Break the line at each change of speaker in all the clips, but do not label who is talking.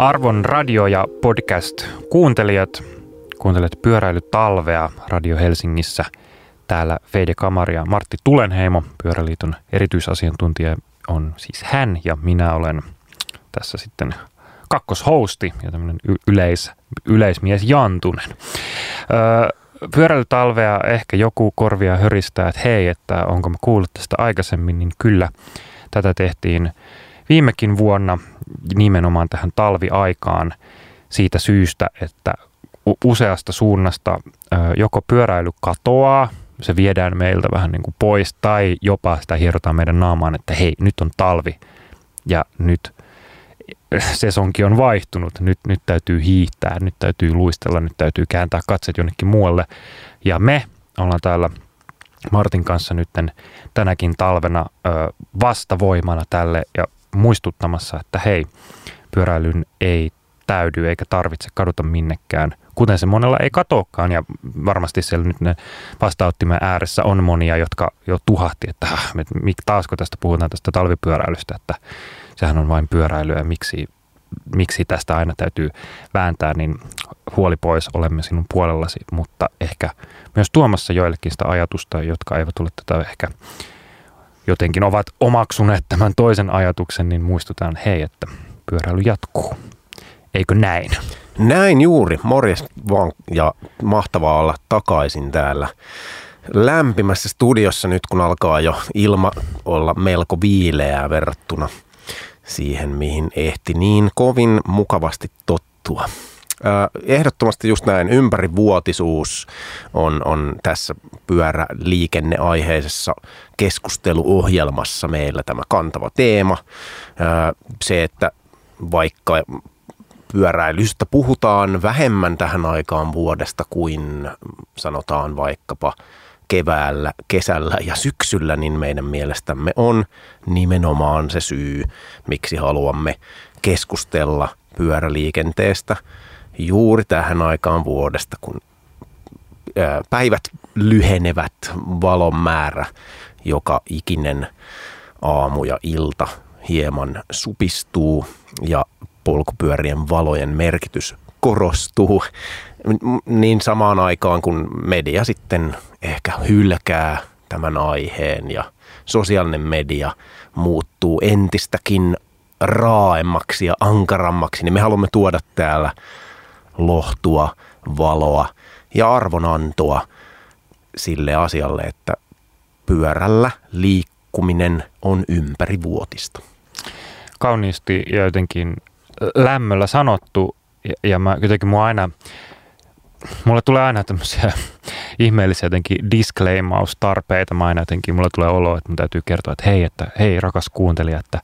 Arvon radio- ja podcast-kuuntelijat, kuuntelet Pyöräilytalvea Radio Helsingissä. Täällä Feide Kamari ja Martti Tulenheimo, Pyöräliiton erityisasiantuntija, on siis hän ja minä olen tässä sitten kakkoshosti ja tämmöinen yleis, yleismies Jantunen. Öö, pyöräilytalvea ehkä joku korvia höristää, että hei, että onko mä kuullut tästä aikaisemmin, niin kyllä tätä tehtiin viimekin vuonna nimenomaan tähän talviaikaan siitä syystä, että useasta suunnasta joko pyöräily katoaa, se viedään meiltä vähän niin kuin pois, tai jopa sitä hierotaan meidän naamaan, että hei, nyt on talvi ja nyt sesonki on vaihtunut, nyt, nyt täytyy hiihtää, nyt täytyy luistella, nyt täytyy kääntää katset jonnekin muualle. Ja me ollaan täällä Martin kanssa nyt tänäkin talvena vastavoimana tälle ja muistuttamassa, että hei, pyöräilyn ei täydy eikä tarvitse kadota minnekään, kuten se monella ei katoakaan. Ja varmasti siellä nyt ne vastaanottimen ääressä on monia, jotka jo tuhahti, että miksi taasko tästä puhutaan tästä talvipyöräilystä, että sehän on vain pyöräilyä ja miksi, miksi tästä aina täytyy vääntää, niin huoli pois, olemme sinun puolellasi, mutta ehkä myös tuomassa joillekin sitä ajatusta, jotka eivät ole tätä ehkä jotenkin ovat omaksuneet tämän toisen ajatuksen, niin muistutaan, hei, että pyöräily jatkuu. Eikö näin?
Näin juuri. Morjes vaan ja mahtavaa olla takaisin täällä lämpimässä studiossa nyt, kun alkaa jo ilma olla melko viileää verrattuna siihen, mihin ehti niin kovin mukavasti tottua. Ehdottomasti just näin ympärivuotisuus on, on tässä pyöräliikenneaiheisessa keskusteluohjelmassa meillä tämä kantava teema. Se, että vaikka pyöräilystä puhutaan vähemmän tähän aikaan vuodesta kuin sanotaan vaikkapa keväällä, kesällä ja syksyllä, niin meidän mielestämme on nimenomaan se syy, miksi haluamme keskustella pyöräliikenteestä juuri tähän aikaan vuodesta, kun päivät lyhenevät, valon määrä joka ikinen aamu ja ilta hieman supistuu ja polkupyörien valojen merkitys korostuu, niin samaan aikaan kun media sitten ehkä hylkää tämän aiheen ja sosiaalinen media muuttuu entistäkin raaemmaksi ja ankarammaksi, niin me haluamme tuoda täällä lohtua, valoa ja arvonantoa sille asialle, että pyörällä liikkuminen on ympärivuotista.
Kauniisti ja jotenkin lämmöllä sanottu ja, mä jotenkin mua aina, mulle tulee aina tämmöisiä ihmeellisiä jotenkin disclaimaustarpeita. Mä aina jotenkin, mulle tulee olo, että mun täytyy kertoa, että hei, että hei rakas kuuntelija, että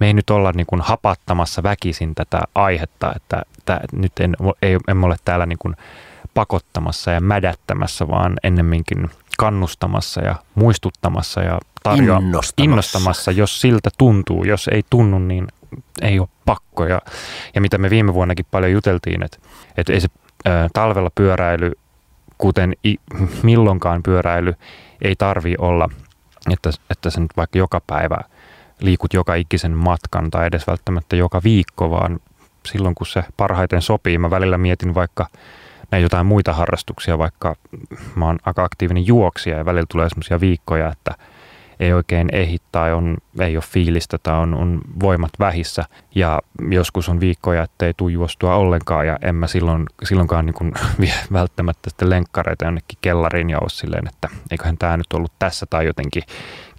me ei nyt olla niin kuin hapattamassa väkisin tätä aihetta, että, että nyt en, ei, emme ole täällä niin kuin pakottamassa ja mädättämässä, vaan ennemminkin kannustamassa ja muistuttamassa ja tarjoa,
innostamassa.
innostamassa, jos siltä tuntuu. Jos ei tunnu, niin ei ole pakko. Ja, ja mitä me viime vuonnakin paljon juteltiin, että, että ei se ä, talvella pyöräily, kuten i, milloinkaan pyöräily, ei tarvi olla, että, että se nyt vaikka joka päivä liikut joka ikisen matkan tai edes välttämättä joka viikko, vaan silloin kun se parhaiten sopii. Mä välillä mietin vaikka näin jotain muita harrastuksia, vaikka mä oon aika aktiivinen juoksija ja välillä tulee semmoisia viikkoja, että – ei oikein ehdi tai on, ei ole fiilistä tai on, on voimat vähissä. Ja joskus on viikkoja, että ei juostua ollenkaan ja en mä silloin, silloinkaan niin kuin vie välttämättä sitten lenkkareita jonnekin kellariin ja ole silleen, että eiköhän tämä nyt ollut tässä tai jotenkin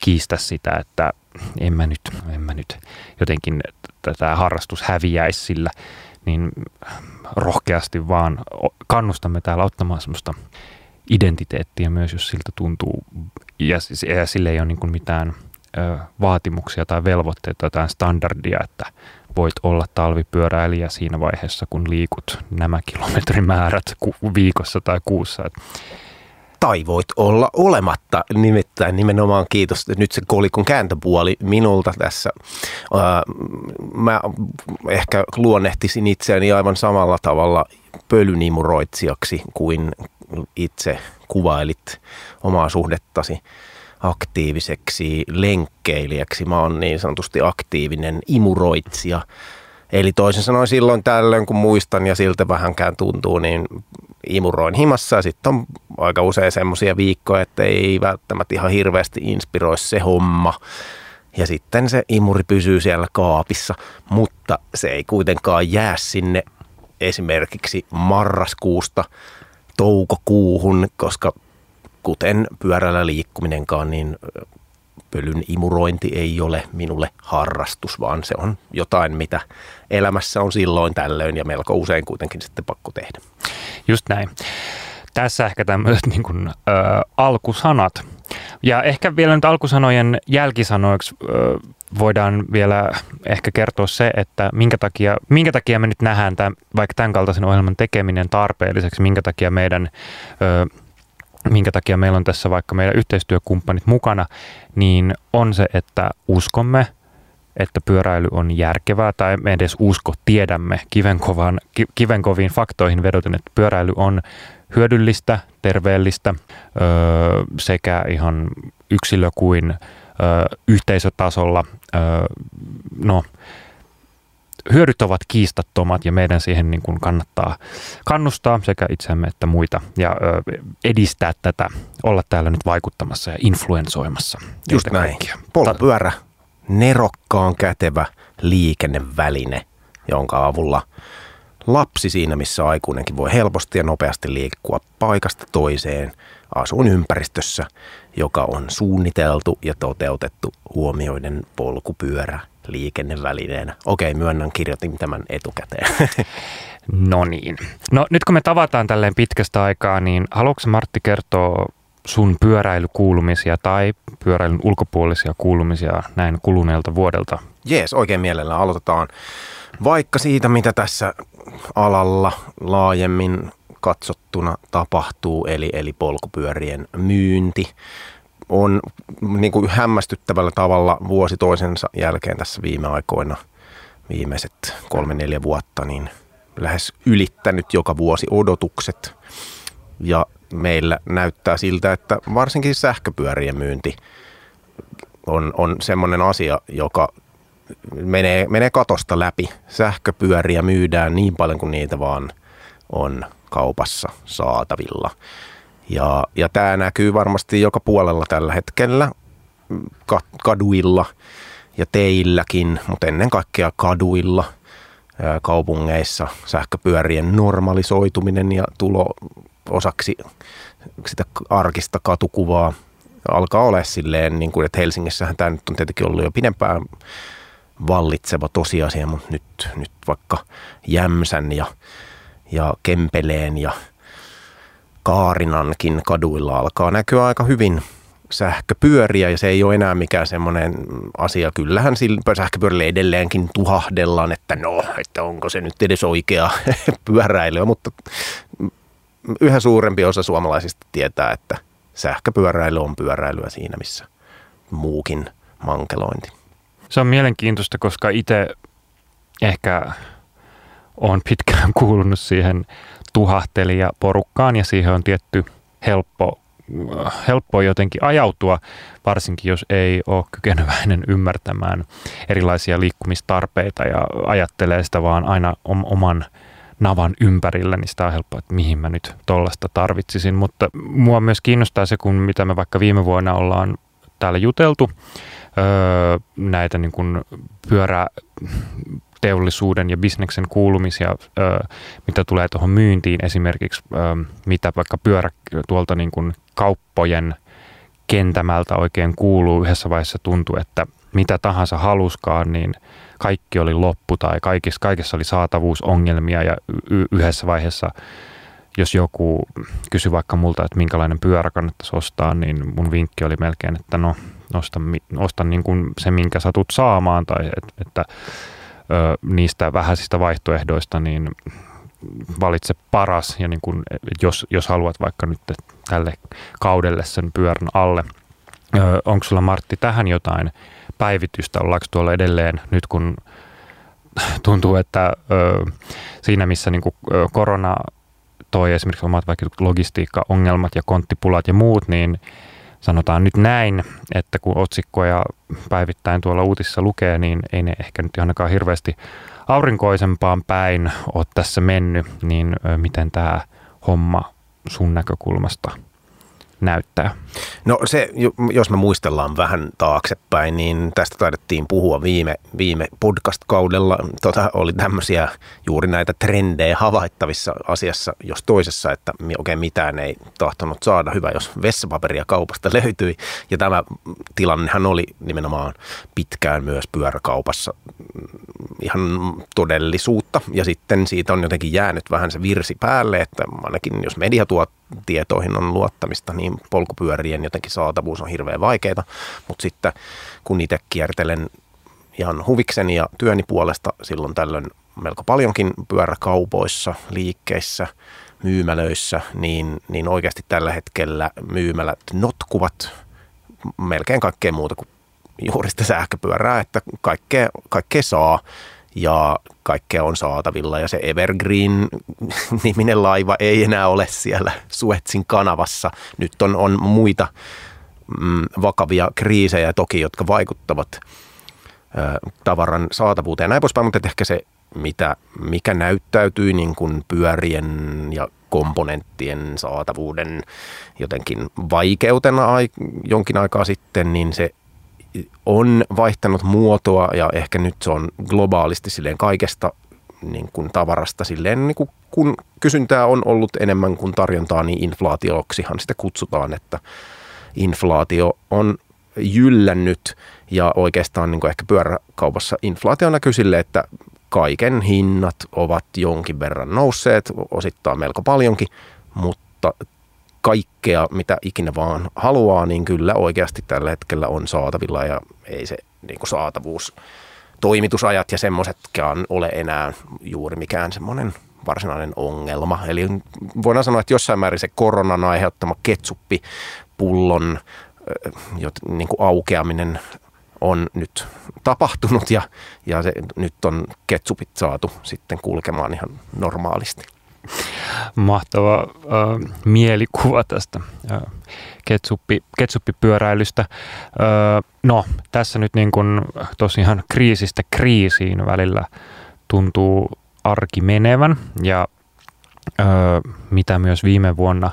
kiistä sitä, että en mä nyt, en mä nyt jotenkin tätä harrastus häviäisi sillä, niin rohkeasti vaan kannustamme täällä ottamaan semmoista identiteettiä myös, jos siltä tuntuu. Ja, ja sille ei ole niin mitään ö, vaatimuksia tai velvoitteita tai standardia, että voit olla talvipyöräilijä siinä vaiheessa, kun liikut nämä kilometrimäärät ku, viikossa tai kuussa.
Tai voit olla olematta, nimittäin nimenomaan kiitos nyt se kolikon kääntöpuoli minulta tässä. Mä ehkä luonnehtisin itseäni aivan samalla tavalla pölynimuroitsijaksi kuin itse kuvailit omaa suhdettasi aktiiviseksi lenkkeilijäksi. Mä oon niin sanotusti aktiivinen imuroitsija. Eli toisin sanoen silloin tällöin, kun muistan ja siltä vähänkään tuntuu, niin imuroin himassa. Sitten on aika usein semmoisia viikkoja, että ei välttämättä ihan hirveästi inspiroi se homma. Ja sitten se imuri pysyy siellä kaapissa, mutta se ei kuitenkaan jää sinne esimerkiksi marraskuusta toukokuuhun, koska kuten pyörällä liikkuminenkaan, niin pölyn imurointi ei ole minulle harrastus, vaan se on jotain, mitä elämässä on silloin tällöin ja melko usein kuitenkin sitten pakko tehdä.
Just näin. Tässä ehkä tämmöiset niin kuin, ö, alkusanat. Ja ehkä vielä nyt alkusanojen jälkisanoiksi ö, voidaan vielä ehkä kertoa se, että minkä takia, minkä takia me nyt nähdään tämän, vaikka tämän kaltaisen ohjelman tekeminen tarpeelliseksi, minkä takia meidän ö, minkä takia meillä on tässä vaikka meidän yhteistyökumppanit mukana, niin on se, että uskomme, että pyöräily on järkevää, tai me edes usko, tiedämme kivenkovan, kivenkoviin faktoihin vedoten, että pyöräily on hyödyllistä, terveellistä öö, sekä ihan yksilö- kuin öö, yhteisötasolla. Öö, no, hyödyt ovat kiistattomat ja meidän siihen niin kuin kannattaa kannustaa sekä itseämme että muita ja ö, edistää tätä, olla täällä nyt vaikuttamassa ja influensoimassa.
Just näin. Polkupyörä, nerokkaan kätevä liikenneväline, jonka avulla lapsi siinä, missä aikuinenkin voi helposti ja nopeasti liikkua paikasta toiseen asuinympäristössä, joka on suunniteltu ja toteutettu huomioiden polkupyörä liikennevälineenä. Okei, myönnän, kirjoitin tämän etukäteen.
No niin. No nyt kun me tavataan tälleen pitkästä aikaa, niin haluatko Martti kertoa sun pyöräilykuulumisia tai pyöräilyn ulkopuolisia kuulumisia näin kuluneelta vuodelta?
Jees, oikein mielellä aloitetaan vaikka siitä, mitä tässä alalla laajemmin katsottuna tapahtuu, eli, eli polkupyörien myynti on niin kuin hämmästyttävällä tavalla vuosi toisensa jälkeen tässä viime aikoina, viimeiset kolme neljä vuotta, niin lähes ylittänyt joka vuosi odotukset. Ja meillä näyttää siltä, että varsinkin sähköpyörien myynti on, on semmoinen asia, joka menee, menee katosta läpi. Sähköpyöriä myydään niin paljon kuin niitä vaan on kaupassa saatavilla. Ja, ja tämä näkyy varmasti joka puolella tällä hetkellä kaduilla ja teilläkin, mutta ennen kaikkea kaduilla kaupungeissa sähköpyörien normalisoituminen ja tulo osaksi sitä arkista katukuvaa alkaa olla silleen, niin kuin, että Helsingissähän tämä nyt on tietenkin ollut jo pidempään vallitseva tosiasia, mutta nyt, nyt vaikka Jämsän ja, ja Kempeleen ja Kaarinankin kaduilla alkaa näkyä aika hyvin sähköpyöriä ja se ei ole enää mikään semmoinen asia. Kyllähän sähköpyörille edelleenkin tuhahdellaan, että no, että onko se nyt edes oikea pyöräilyä, mutta yhä suurempi osa suomalaisista tietää, että sähköpyöräily on pyöräilyä siinä, missä muukin mankelointi.
Se on mielenkiintoista, koska itse ehkä on pitkään kuulunut siihen tuhahtelijaporukkaan ja siihen on tietty helppo, helppo jotenkin ajautua, varsinkin jos ei ole kykeneväinen ymmärtämään erilaisia liikkumistarpeita ja ajattelee sitä vaan aina oman navan ympärillä, niin sitä on helppoa, että mihin mä nyt tollasta tarvitsisin. Mutta mua myös kiinnostaa se, kun mitä me vaikka viime vuonna ollaan täällä juteltu, öö, näitä niin kuin pyörä, teollisuuden ja bisneksen kuulumisia, mitä tulee tuohon myyntiin esimerkiksi, mitä vaikka pyörä tuolta niin kuin kauppojen kentämältä oikein kuuluu. Yhdessä vaiheessa tuntuu, että mitä tahansa haluskaan, niin kaikki oli loppu tai kaikissa, kaikessa oli saatavuusongelmia ja y- yhdessä vaiheessa jos joku kysyi vaikka multa, että minkälainen pyörä kannattaisi ostaa, niin mun vinkki oli melkein, että no, osta, osta niin kuin se, minkä satut saamaan, tai et, että ö, niistä vähäisistä vaihtoehdoista, niin valitse paras ja niin kun, jos, jos haluat vaikka nyt tälle kaudelle sen pyörän alle. Onko sulla Martti tähän jotain päivitystä? Ollaanko tuolla edelleen nyt kun tuntuu, että ö, siinä missä niin kuin, ö, korona toi esimerkiksi omat vaikka logistiikka-ongelmat ja konttipulat ja muut, niin sanotaan nyt näin, että kun otsikkoja päivittäin tuolla uutisissa lukee, niin ei ne ehkä nyt ainakaan hirveästi aurinkoisempaan päin oot tässä mennyt, niin miten tämä homma sun näkökulmasta näyttää?
No se, jos me muistellaan vähän taaksepäin, niin tästä taidettiin puhua viime, viime podcast-kaudella. Tota, oli tämmöisiä juuri näitä trendejä havaittavissa asiassa, jos toisessa, että oikein mitään ei tahtonut saada. Hyvä, jos vessapaperia kaupasta löytyi. Ja tämä tilannehan oli nimenomaan pitkään myös pyöräkaupassa ihan todellisuutta. Ja sitten siitä on jotenkin jäänyt vähän se virsi päälle, että ainakin jos media tuo tietoihin on luottamista, niin polkupyörien jotenkin saatavuus on hirveän vaikeaa. Mutta sitten kun itse kiertelen ihan huvikseni ja työni puolesta silloin tällöin melko paljonkin pyöräkaupoissa, liikkeissä, myymälöissä, niin, niin oikeasti tällä hetkellä myymälät notkuvat melkein kaikkea muuta kuin juuri sitä sähköpyörää, että kaikkea, kaikkea saa ja kaikkea on saatavilla ja se Evergreen-niminen laiva ei enää ole siellä Suetsin kanavassa. Nyt on, on muita mm, vakavia kriisejä toki, jotka vaikuttavat ö, tavaran saatavuuteen ja näin poispäin, mutta ehkä se, mitä, mikä näyttäytyy niin kuin pyörien ja komponenttien saatavuuden jotenkin vaikeutena jonkin aikaa sitten, niin se on vaihtanut muotoa ja ehkä nyt se on globaalisti silleen kaikesta niin kuin tavarasta silleen, niin kuin kun kysyntää on ollut enemmän kuin tarjontaa, niin inflaatioksihan sitä kutsutaan, että inflaatio on jyllännyt ja oikeastaan niin kuin ehkä pyöräkaupassa inflaatio näkyy sille, että kaiken hinnat ovat jonkin verran nousseet, osittain melko paljonkin, mutta kaikkea, mitä ikinä vaan haluaa, niin kyllä oikeasti tällä hetkellä on saatavilla ja ei se niin kuin saatavuus, toimitusajat ja semmoisetkaan ole enää juuri mikään semmoinen varsinainen ongelma. Eli voidaan sanoa, että jossain määrin se koronan aiheuttama ketsuppipullon niin kuin aukeaminen on nyt tapahtunut ja, ja se, nyt on ketsupit saatu sitten kulkemaan ihan normaalisti
mahtava äh, mielikuva tästä äh, ketsuppi, ketsuppipyöräilystä. Äh, no, tässä nyt niin kuin tosiaan kriisistä kriisiin välillä tuntuu arki menevän ja äh, mitä myös viime vuonna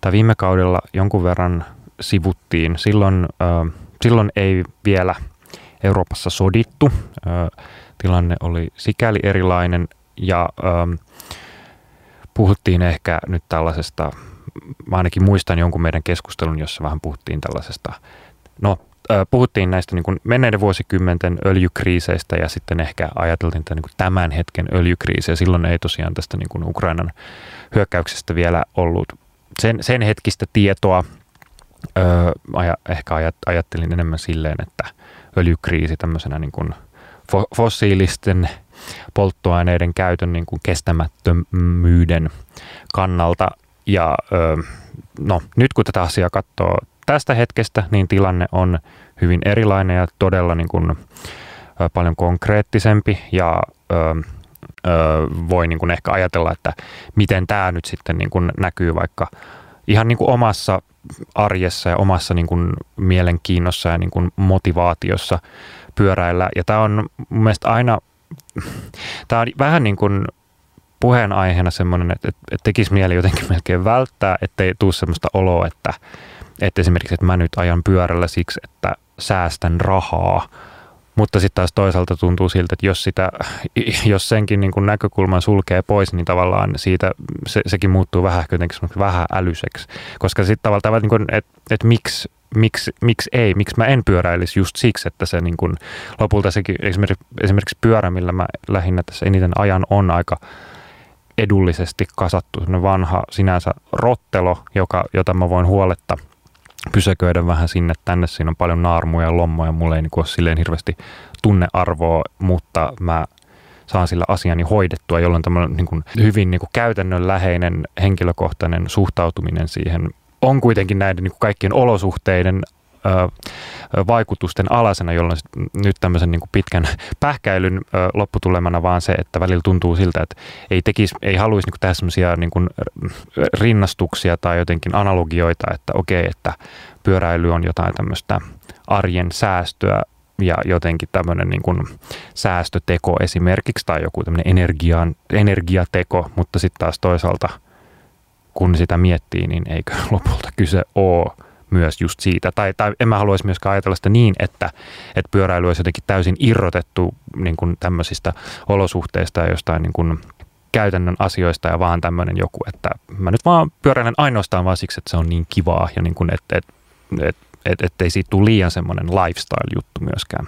tai viime kaudella jonkun verran sivuttiin. Silloin, äh, silloin ei vielä Euroopassa sodittu. Äh, tilanne oli sikäli erilainen ja äh, puhuttiin ehkä nyt tällaisesta, mä ainakin muistan jonkun meidän keskustelun, jossa vähän puhuttiin tällaisesta, no puhuttiin näistä niin kuin menneiden vuosikymmenten öljykriiseistä ja sitten ehkä ajateltiin että niin kuin tämän hetken öljykriisiä. Silloin ei tosiaan tästä niin kuin Ukrainan hyökkäyksestä vielä ollut sen, sen hetkistä tietoa. Öö, aja, ehkä ajat, ajattelin enemmän silleen, että öljykriisi tämmöisenä niin kuin fossiilisten polttoaineiden käytön niin kuin kestämättömyyden kannalta. Ja no, nyt kun tätä asiaa katsoo tästä hetkestä, niin tilanne on hyvin erilainen ja todella niin kuin, paljon konkreettisempi ja voi niin kuin ehkä ajatella, että miten tämä nyt sitten niin kuin näkyy vaikka ihan niin kuin omassa arjessa ja omassa niin kuin mielenkiinnossa ja niin kuin motivaatiossa pyöräillä. Ja tämä on mun mielestä aina Tämä on vähän niin kuin puheenaiheena semmoinen, että, että tekisi mieli jotenkin melkein välttää, ettei tule semmoista oloa, että, että esimerkiksi, että mä nyt ajan pyörällä siksi, että säästän rahaa, mutta sitten taas toisaalta tuntuu siltä, että jos, sitä, jos senkin niin näkökulman sulkee pois, niin tavallaan siitä se, sekin muuttuu vähän jotenkin vähän älyseksi. Koska sitten tavallaan, niin että, että miksi miksi, miksi ei, miksi mä en pyöräilisi just siksi, että se niin kuin, lopulta sekin esimerkiksi, esimerkiksi pyörä, millä mä lähinnä tässä eniten ajan on aika edullisesti kasattu vanha sinänsä rottelo, joka, jota mä voin huoletta pysäköidä vähän sinne tänne. Siinä on paljon naarmuja ja lommoja, mulla ei niin ole silleen hirveästi tunnearvoa, mutta mä saan sillä asiani hoidettua, jolloin tämmöinen niin kuin hyvin niin kuin käytännönläheinen henkilökohtainen suhtautuminen siihen on kuitenkin näiden niin kuin kaikkien olosuhteiden vaikutusten alasena, jolloin nyt tämmöisen niin kuin pitkän pähkäilyn lopputulemana vaan se, että välillä tuntuu siltä, että ei, tekisi, ei haluaisi niin kuin tehdä semmoisia niin rinnastuksia tai jotenkin analogioita, että okei, että pyöräily on jotain tämmöistä arjen säästöä, ja jotenkin tämmöinen niin kuin säästöteko esimerkiksi tai joku tämmöinen energian, energiateko, mutta sitten taas toisaalta kun sitä miettii, niin eikö lopulta kyse ole myös just siitä. Tai, tai en mä haluaisi myöskään ajatella sitä niin, että, että pyöräily olisi jotenkin täysin irrotettu niin kuin tämmöisistä olosuhteista ja jostain niin kuin käytännön asioista ja vaan tämmöinen joku, että mä nyt vaan pyöräilen ainoastaan vaan siksi, että se on niin kivaa ja niin kuin, että, että, että, että, että ei siitä tule liian semmoinen lifestyle-juttu myöskään.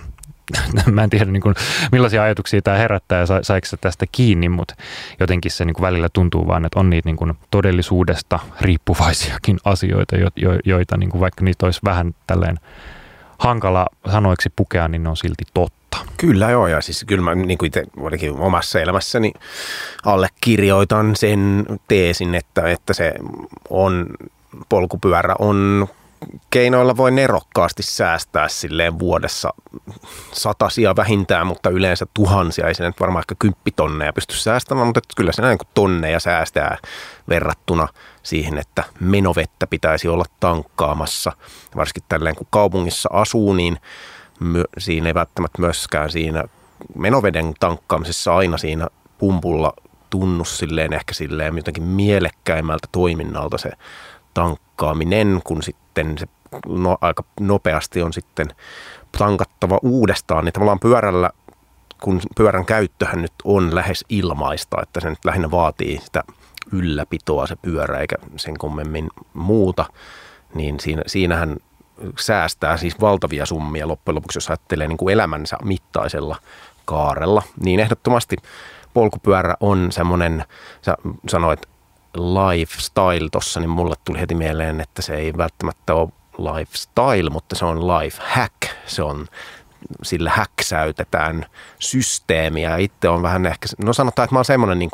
mä en tiedä niin kuin, millaisia ajatuksia tämä herättää ja sa, saiko se tästä kiinni, mutta jotenkin se niin kuin välillä tuntuu vaan, että on niitä niin kuin todellisuudesta riippuvaisiakin asioita, jo, jo, joita niin kuin vaikka niitä olisi vähän tälleen hankala sanoiksi pukea, niin ne on silti totta.
Kyllä joo, ja siis kyllä mä niin kuin itse omassa elämässäni allekirjoitan sen teesin, että, että se on polkupyörä on keinoilla voi nerokkaasti säästää silleen vuodessa satasia vähintään, mutta yleensä tuhansia. Ei se nyt varmaan ehkä kymppitonneja pysty säästämään, mutta kyllä se näin kuin tonneja säästää verrattuna siihen, että menovettä pitäisi olla tankkaamassa. Varsinkin tälleen kun kaupungissa asuu, niin siinä ei välttämättä myöskään siinä menoveden tankkaamisessa aina siinä pumpulla tunnu silleen ehkä silleen jotenkin mielekkäimmältä toiminnalta se tankkaaminen, kun sitten se no, aika nopeasti on sitten tankattava uudestaan, niin tavallaan pyörällä, kun pyörän käyttöhän nyt on lähes ilmaista, että se nyt lähinnä vaatii sitä ylläpitoa se pyörä eikä sen kummemmin muuta, niin siinä, siinähän säästää siis valtavia summia loppujen lopuksi, jos ajattelee niin kuin elämänsä mittaisella kaarella, niin ehdottomasti polkupyörä on semmoinen, sä sanoit lifestyle tossa, niin mulle tuli heti mieleen, että se ei välttämättä ole lifestyle, mutta se on life hack. Se on, sillä häksäytetään systeemiä. Itse on vähän ehkä, no sanotaan, että mä oon semmoinen niin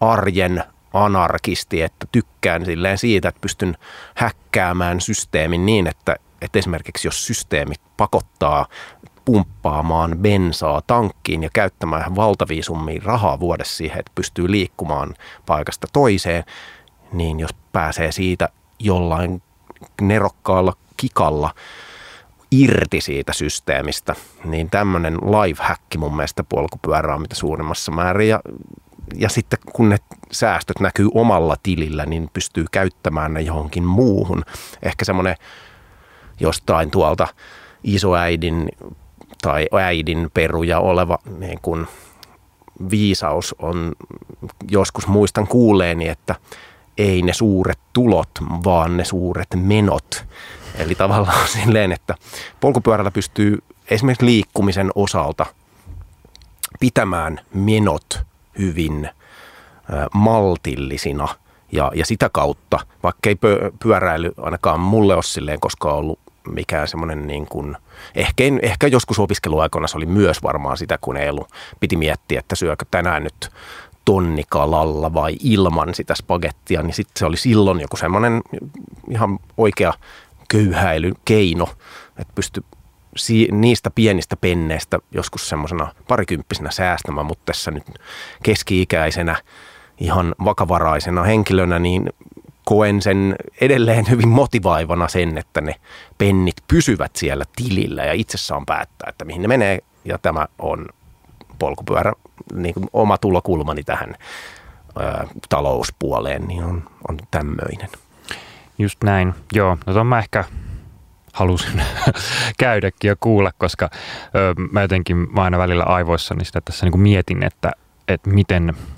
arjen anarkisti, että tykkään silleen siitä, että pystyn häkkäämään systeemin niin, että, että esimerkiksi jos systeemi pakottaa pumppaamaan bensaa tankkiin ja käyttämään valtavia summia rahaa vuodessa siihen, että pystyy liikkumaan paikasta toiseen, niin jos pääsee siitä jollain nerokkaalla kikalla irti siitä systeemistä, niin tämmöinen life-hack mun mielestä polkupyörä on mitä suurimmassa määrin. Ja, ja sitten kun ne säästöt näkyy omalla tilillä, niin pystyy käyttämään ne johonkin muuhun. Ehkä semmoinen jostain tuolta isoäidin tai äidin peruja oleva niin kuin viisaus on, joskus muistan kuuleeni, että ei ne suuret tulot, vaan ne suuret menot. Eli tavallaan silleen, että polkupyörällä pystyy esimerkiksi liikkumisen osalta pitämään menot hyvin maltillisina – ja, ja sitä kautta, vaikka ei pyöräily ainakaan mulle ole silleen koskaan ollut mikään semmoinen niin kuin, ehkä, ehkä joskus opiskeluaikoina se oli myös varmaan sitä, kun ei ollut, piti miettiä, että syökö tänään nyt tonnikalalla vai ilman sitä spagettia, niin sitten se oli silloin joku semmoinen ihan oikea köyhäilykeino, että pysty niistä pienistä penneistä joskus semmoisena parikymppisenä säästämään, mutta tässä nyt keski-ikäisenä ihan vakavaraisena henkilönä, niin koen sen edelleen hyvin motivaivana sen, että ne pennit pysyvät siellä tilillä ja itsessään päättää, että mihin ne menee. Ja tämä on polkupyörä, niin kuin oma tulokulmani tähän ää, talouspuoleen, niin on, on tämmöinen.
Just näin. Joo, no mä ehkä halusin käydäkin ja kuulla, koska ö, mä jotenkin mä aina välillä aivoissani sitä tässä niin kuin mietin, että, että miten –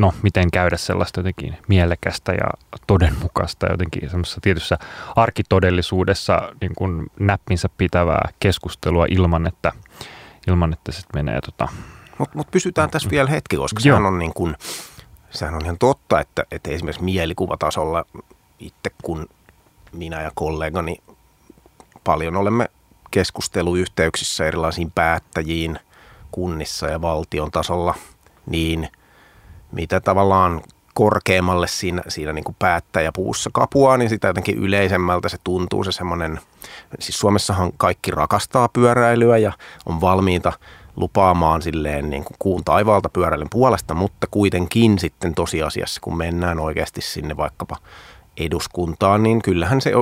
no, miten käydä sellaista jotenkin mielekästä ja todenmukaista jotenkin semmoisessa tietyssä arkitodellisuudessa niin kuin näppinsä pitävää keskustelua ilman, että, ilman, että se menee tota...
Mutta mut pysytään tässä vielä hetki, koska sehän on, niin kuin, sehän on ihan totta, että, että esimerkiksi mielikuvatasolla itse kun minä ja kollegani paljon olemme keskusteluyhteyksissä erilaisiin päättäjiin kunnissa ja valtion tasolla, niin – mitä tavallaan korkeammalle siinä, siinä niin kuin päättäjäpuussa kapuaa, niin sitä jotenkin yleisemmältä se tuntuu se semmoinen, siis Suomessahan kaikki rakastaa pyöräilyä ja on valmiita lupaamaan silleen niin kuin kuun taivaalta pyöräilyn puolesta, mutta kuitenkin sitten tosiasiassa, kun mennään oikeasti sinne vaikkapa eduskuntaan, niin kyllähän se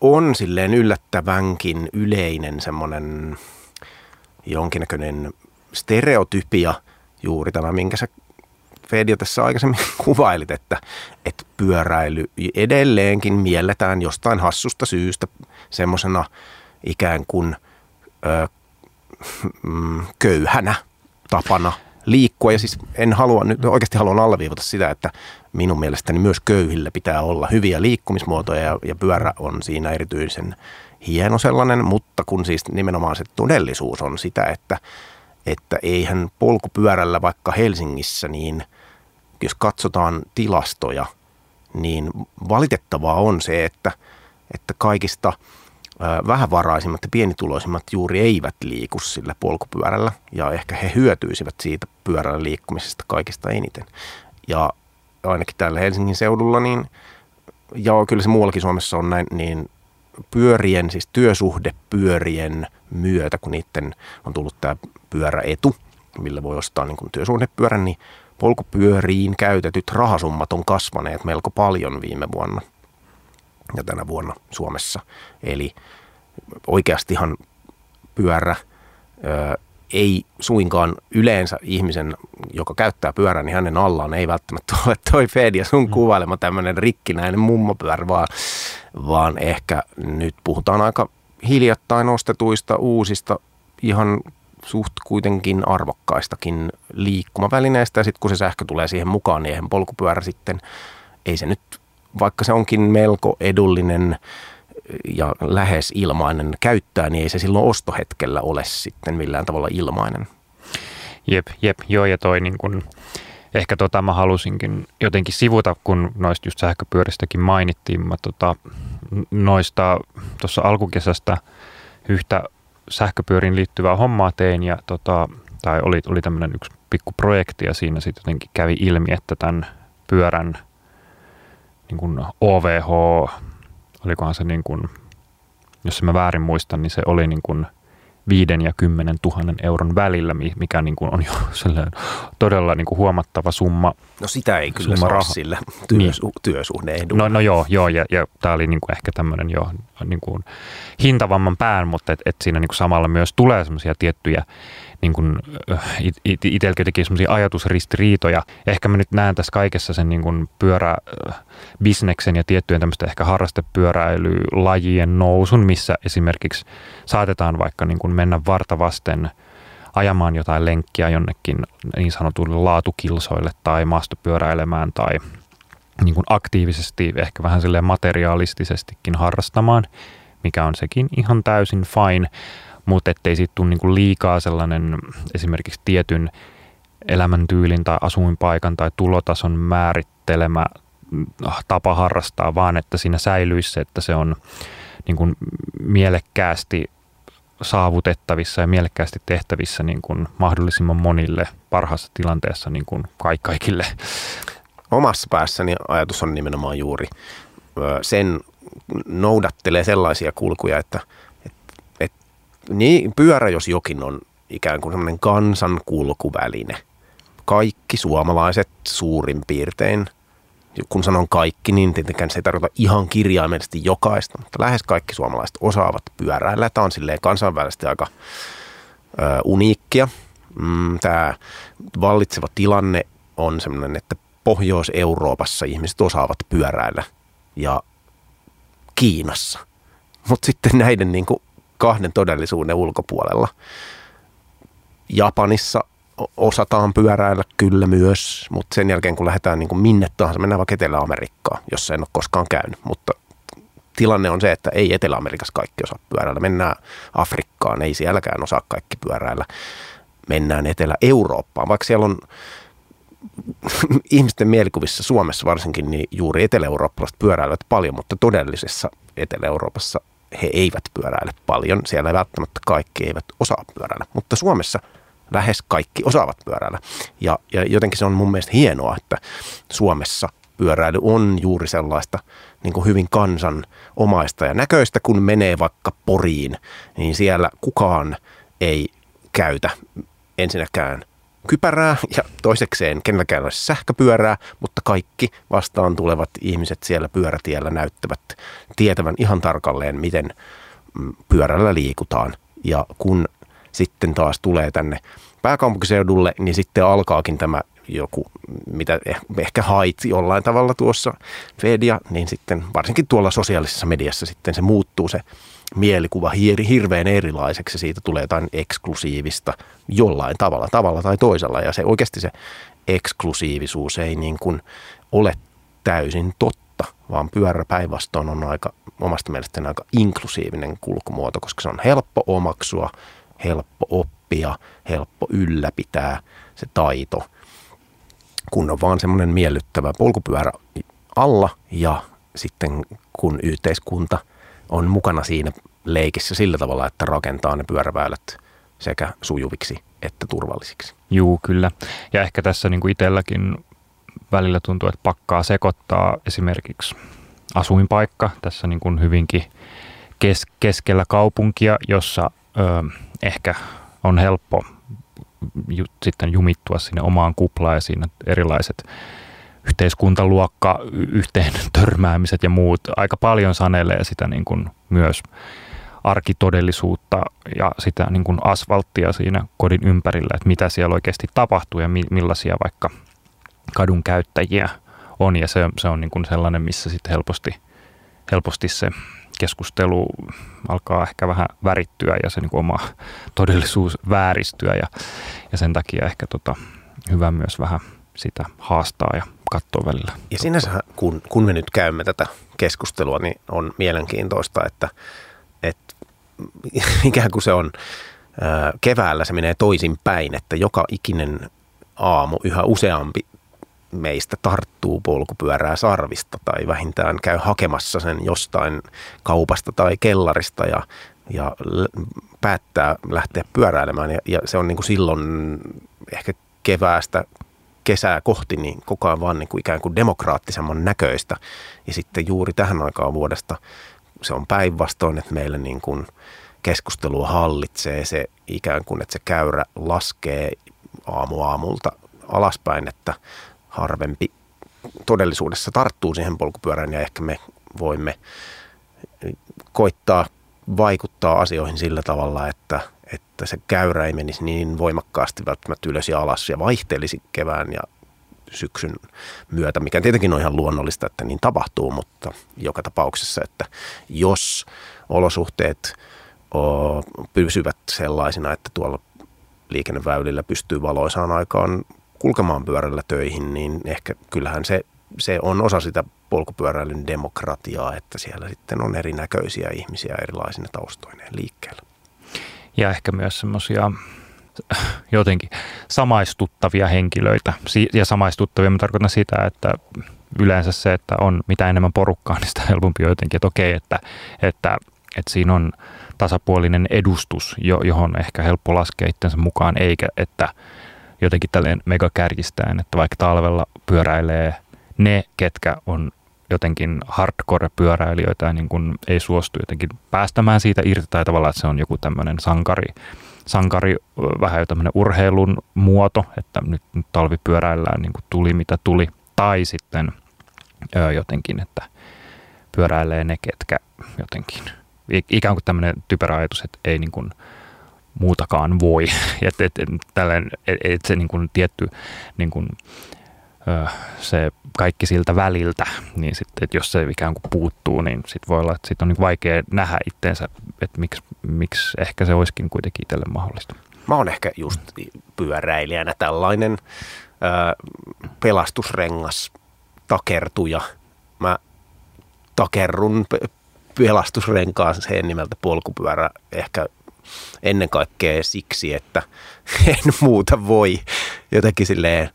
on silleen yllättävänkin yleinen semmoinen jonkinnäköinen stereotypia, juuri tämä, minkä sä Fedio tässä aikaisemmin kuvailit, että, että pyöräily edelleenkin mielletään jostain hassusta syystä semmoisena ikään kuin ö, mm, köyhänä tapana liikkua. Ja siis en halua, nyt oikeasti haluan alleviivata sitä, että minun mielestäni myös köyhillä pitää olla hyviä liikkumismuotoja ja, ja pyörä on siinä erityisen hieno sellainen, mutta kun siis nimenomaan se todellisuus on sitä, että, että eihän polkupyörällä vaikka Helsingissä, niin jos katsotaan tilastoja, niin valitettavaa on se, että, että kaikista – vähävaraisimmat ja pienituloisimmat juuri eivät liiku sillä polkupyörällä ja ehkä he hyötyisivät siitä pyörällä liikkumisesta kaikista eniten. Ja ainakin täällä Helsingin seudulla, niin, ja kyllä se muuallakin Suomessa on näin, niin pyörien, siis työsuhdepyörien myötä, kun niiden on tullut tämä pyöräetu, millä voi ostaa niin työsuhdepyörän, niin polkupyöriin käytetyt rahasummat on kasvaneet melko paljon viime vuonna – ja tänä vuonna Suomessa. Eli oikeastihan pyörä ö, ei suinkaan yleensä ihmisen, joka käyttää pyörää, niin hänen allaan ei välttämättä ole toi Fedia sun mm. kuvailema tämmöinen rikkinäinen mummopyörä, vaan, vaan ehkä nyt puhutaan aika hiljattain ostetuista uusista ihan suht kuitenkin arvokkaistakin liikkumavälineistä ja sitten kun se sähkö tulee siihen mukaan, niin eihän polkupyörä sitten, ei se nyt vaikka se onkin melko edullinen ja lähes ilmainen käyttää, niin ei se silloin ostohetkellä ole sitten millään tavalla ilmainen.
Jep, jep, joo ja toi niin kun, ehkä tota mä halusinkin jotenkin sivuta, kun noista just sähköpyöristäkin mainittiin, mä tota, noista tuossa alkukesästä yhtä sähköpyörin liittyvää hommaa tein ja tota, tai oli, oli tämmöinen yksi pikku projekti ja siinä sitten jotenkin kävi ilmi, että tämän pyörän – niin kuin OVH, olikohan se niin kuin, jos mä väärin muistan, niin se oli niin kuin viiden ja kymmenen tuhannen euron välillä, mikä niin kuin on jo todella niin kuin huomattava summa.
No sitä ei kyllä saa raha. sillä työsu- niin. työsuhde
No, no joo, joo ja, ja tämä oli niin kuin ehkä tämmöinen jo niin kuin hintavamman pään, mutta et, et siinä niin kuin samalla myös tulee semmoisia tiettyjä niin kuin, it, itsellä jotenkin semmoisia ajatusristiriitoja. Ehkä mä nyt näen tässä kaikessa sen niin kuin pyöräbisneksen ja tiettyjen tämmöistä ehkä harrastepyöräilylajien nousun, missä esimerkiksi saatetaan vaikka niin kuin mennä vartavasten ajamaan jotain lenkkiä jonnekin niin sanotuille laatukilsoille tai maastopyöräilemään tai niin kuin aktiivisesti, ehkä vähän silleen materiaalistisestikin harrastamaan, mikä on sekin ihan täysin fine mutta ettei siitä tule niinku liikaa sellainen esimerkiksi tietyn elämäntyylin tai asuinpaikan tai tulotason määrittelemä ah, tapa harrastaa, vaan että siinä säilyisi se, että se on niin kuin mielekkäästi saavutettavissa ja mielekkäästi tehtävissä niin kuin mahdollisimman monille parhaassa tilanteessa niin kuin kaikille.
Omassa päässäni ajatus on nimenomaan juuri sen noudattelee sellaisia kulkuja, että – niin, pyörä jos jokin on ikään kuin semmoinen kansankulkuväline. Kaikki suomalaiset suurin piirtein, kun sanon kaikki, niin tietenkään se ei tarkoita ihan kirjaimellisesti jokaista, mutta lähes kaikki suomalaiset osaavat pyöräillä. Tämä on silleen kansainvälisesti aika ö, uniikkia. Mm, tämä vallitseva tilanne on semmoinen, että Pohjois-Euroopassa ihmiset osaavat pyöräillä ja Kiinassa. Mutta sitten näiden niin kuin kahden todellisuuden ulkopuolella. Japanissa osataan pyöräillä kyllä myös, mutta sen jälkeen kun lähdetään niin kuin minne tahansa, mennään vaikka Etelä-Amerikkaan, jossa en ole koskaan käynyt, mutta tilanne on se, että ei Etelä-Amerikassa kaikki osaa pyöräillä. Mennään Afrikkaan, ei sielläkään osaa kaikki pyöräillä. Mennään Etelä-Eurooppaan, vaikka siellä on ihmisten mielikuvissa Suomessa varsinkin, niin juuri etelä-eurooppalaiset pyöräilevät paljon, mutta todellisessa Etelä-Euroopassa he eivät pyöräile paljon. Siellä välttämättä kaikki eivät osaa pyöräillä, mutta Suomessa lähes kaikki osaavat pyöräillä. Ja, ja jotenkin se on mun mielestä hienoa, että Suomessa pyöräily on juuri sellaista niin kuin hyvin kansan omaista ja näköistä, kun menee vaikka Poriin, niin siellä kukaan ei käytä ensinnäkään kypärää ja toisekseen kenelläkään olisi sähköpyörää, mutta kaikki vastaan tulevat ihmiset siellä pyörätiellä näyttävät tietävän ihan tarkalleen, miten mm, pyörällä liikutaan. Ja kun sitten taas tulee tänne pääkaupunkiseudulle, niin sitten alkaakin tämä joku, mitä eh, ehkä hait jollain tavalla tuossa Fedia, niin sitten varsinkin tuolla sosiaalisessa mediassa sitten se muuttuu se mielikuva hirveän erilaiseksi. Siitä tulee jotain eksklusiivista jollain tavalla, tavalla tai toisella. Ja se oikeasti se eksklusiivisuus ei niin kuin ole täysin totta, vaan pyörä päinvastoin on aika, omasta mielestäni aika inklusiivinen kulkumuoto, koska se on helppo omaksua, helppo oppia, helppo ylläpitää se taito, kun on vaan semmoinen miellyttävä polkupyörä alla ja sitten kun yhteiskunta – on mukana siinä leikissä sillä tavalla, että rakentaa ne pyöräväylät sekä sujuviksi että turvallisiksi.
Juu, kyllä. Ja ehkä tässä niin kuin itselläkin välillä tuntuu, että pakkaa sekoittaa esimerkiksi asuinpaikka tässä niin kuin hyvinkin kes- keskellä kaupunkia, jossa ö, ehkä on helppo ju- sitten jumittua sinne omaan kuplaan ja siinä erilaiset yhteiskuntaluokka, yhteen törmäämiset ja muut aika paljon sanelee sitä niin kuin myös arkitodellisuutta ja sitä niin kuin asfalttia siinä kodin ympärillä, että mitä siellä oikeasti tapahtuu ja millaisia vaikka kadun käyttäjiä on. Ja se, se on niin kuin sellainen, missä sitten helposti, helposti se keskustelu alkaa ehkä vähän värittyä ja se niin kuin oma todellisuus vääristyä ja, ja sen takia ehkä tota, hyvä myös vähän sitä haastaa ja katsoa välillä.
Ja sinänsä, kun, kun me nyt käymme tätä keskustelua, niin on mielenkiintoista, että, että ikään kuin se on keväällä se menee toisin päin, että joka ikinen aamu yhä useampi meistä tarttuu polkupyörää sarvista tai vähintään käy hakemassa sen jostain kaupasta tai kellarista ja, ja päättää lähteä pyöräilemään. Ja, ja se on niin kuin silloin ehkä keväästä kesää kohti, niin koko ajan vaan niin kuin ikään kuin demokraattisemman näköistä. Ja sitten juuri tähän aikaan vuodesta se on päinvastoin, että meillä niin kuin keskustelua hallitsee se ikään kuin, että se käyrä laskee aamu aamulta alaspäin, että harvempi todellisuudessa tarttuu siihen polkupyörään ja ehkä me voimme koittaa vaikuttaa asioihin sillä tavalla, että – että se käyrä ei menisi niin voimakkaasti välttämättä ylös ja alas ja vaihtelisi kevään ja syksyn myötä, mikä tietenkin on ihan luonnollista, että niin tapahtuu, mutta joka tapauksessa, että jos olosuhteet pysyvät sellaisina, että tuolla liikenneväylillä pystyy valoisaan aikaan kulkemaan pyörällä töihin, niin ehkä kyllähän se, se on osa sitä polkupyöräilyn demokratiaa, että siellä sitten on erinäköisiä ihmisiä erilaisina taustoineen liikkeellä
ja ehkä myös semmoisia jotenkin samaistuttavia henkilöitä. Ja samaistuttavia mä tarkoitan sitä, että yleensä se, että on mitä enemmän porukkaa, niin sitä helpompi jotenkin, että okei, että, että, että siinä on tasapuolinen edustus, johon ehkä helppo laskea itsensä mukaan, eikä että jotenkin tälleen megakärjistäen, että vaikka talvella pyöräilee ne, ketkä on jotenkin hardcore-pyöräilijöitä niin kuin ei suostu jotenkin päästämään siitä irti tai tavallaan, että se on joku tämmöinen sankari, sankari vähän jo tämmöinen urheilun muoto, että nyt, nyt talvipyöräillään niin kuin tuli mitä tuli, tai sitten ö, jotenkin, että pyöräilee ne, ketkä jotenkin, ikään kuin tämmöinen typerä ajatus, että ei niin kuin muutakaan voi, että et, et, et, et se niin kuin tietty niin kuin, se kaikki siltä väliltä, niin sitten, että jos se ikään kuin puuttuu, niin sitten voi olla, että sit on niin vaikea nähdä itteensä, että miksi, miksi ehkä se olisikin kuitenkin itselle mahdollista.
Mä oon ehkä just pyöräilijänä tällainen ö, pelastusrengas takertuja. Mä takerrun pelastusrenkaaseen nimeltä polkupyörä ehkä ennen kaikkea siksi, että en muuta voi jotenkin silleen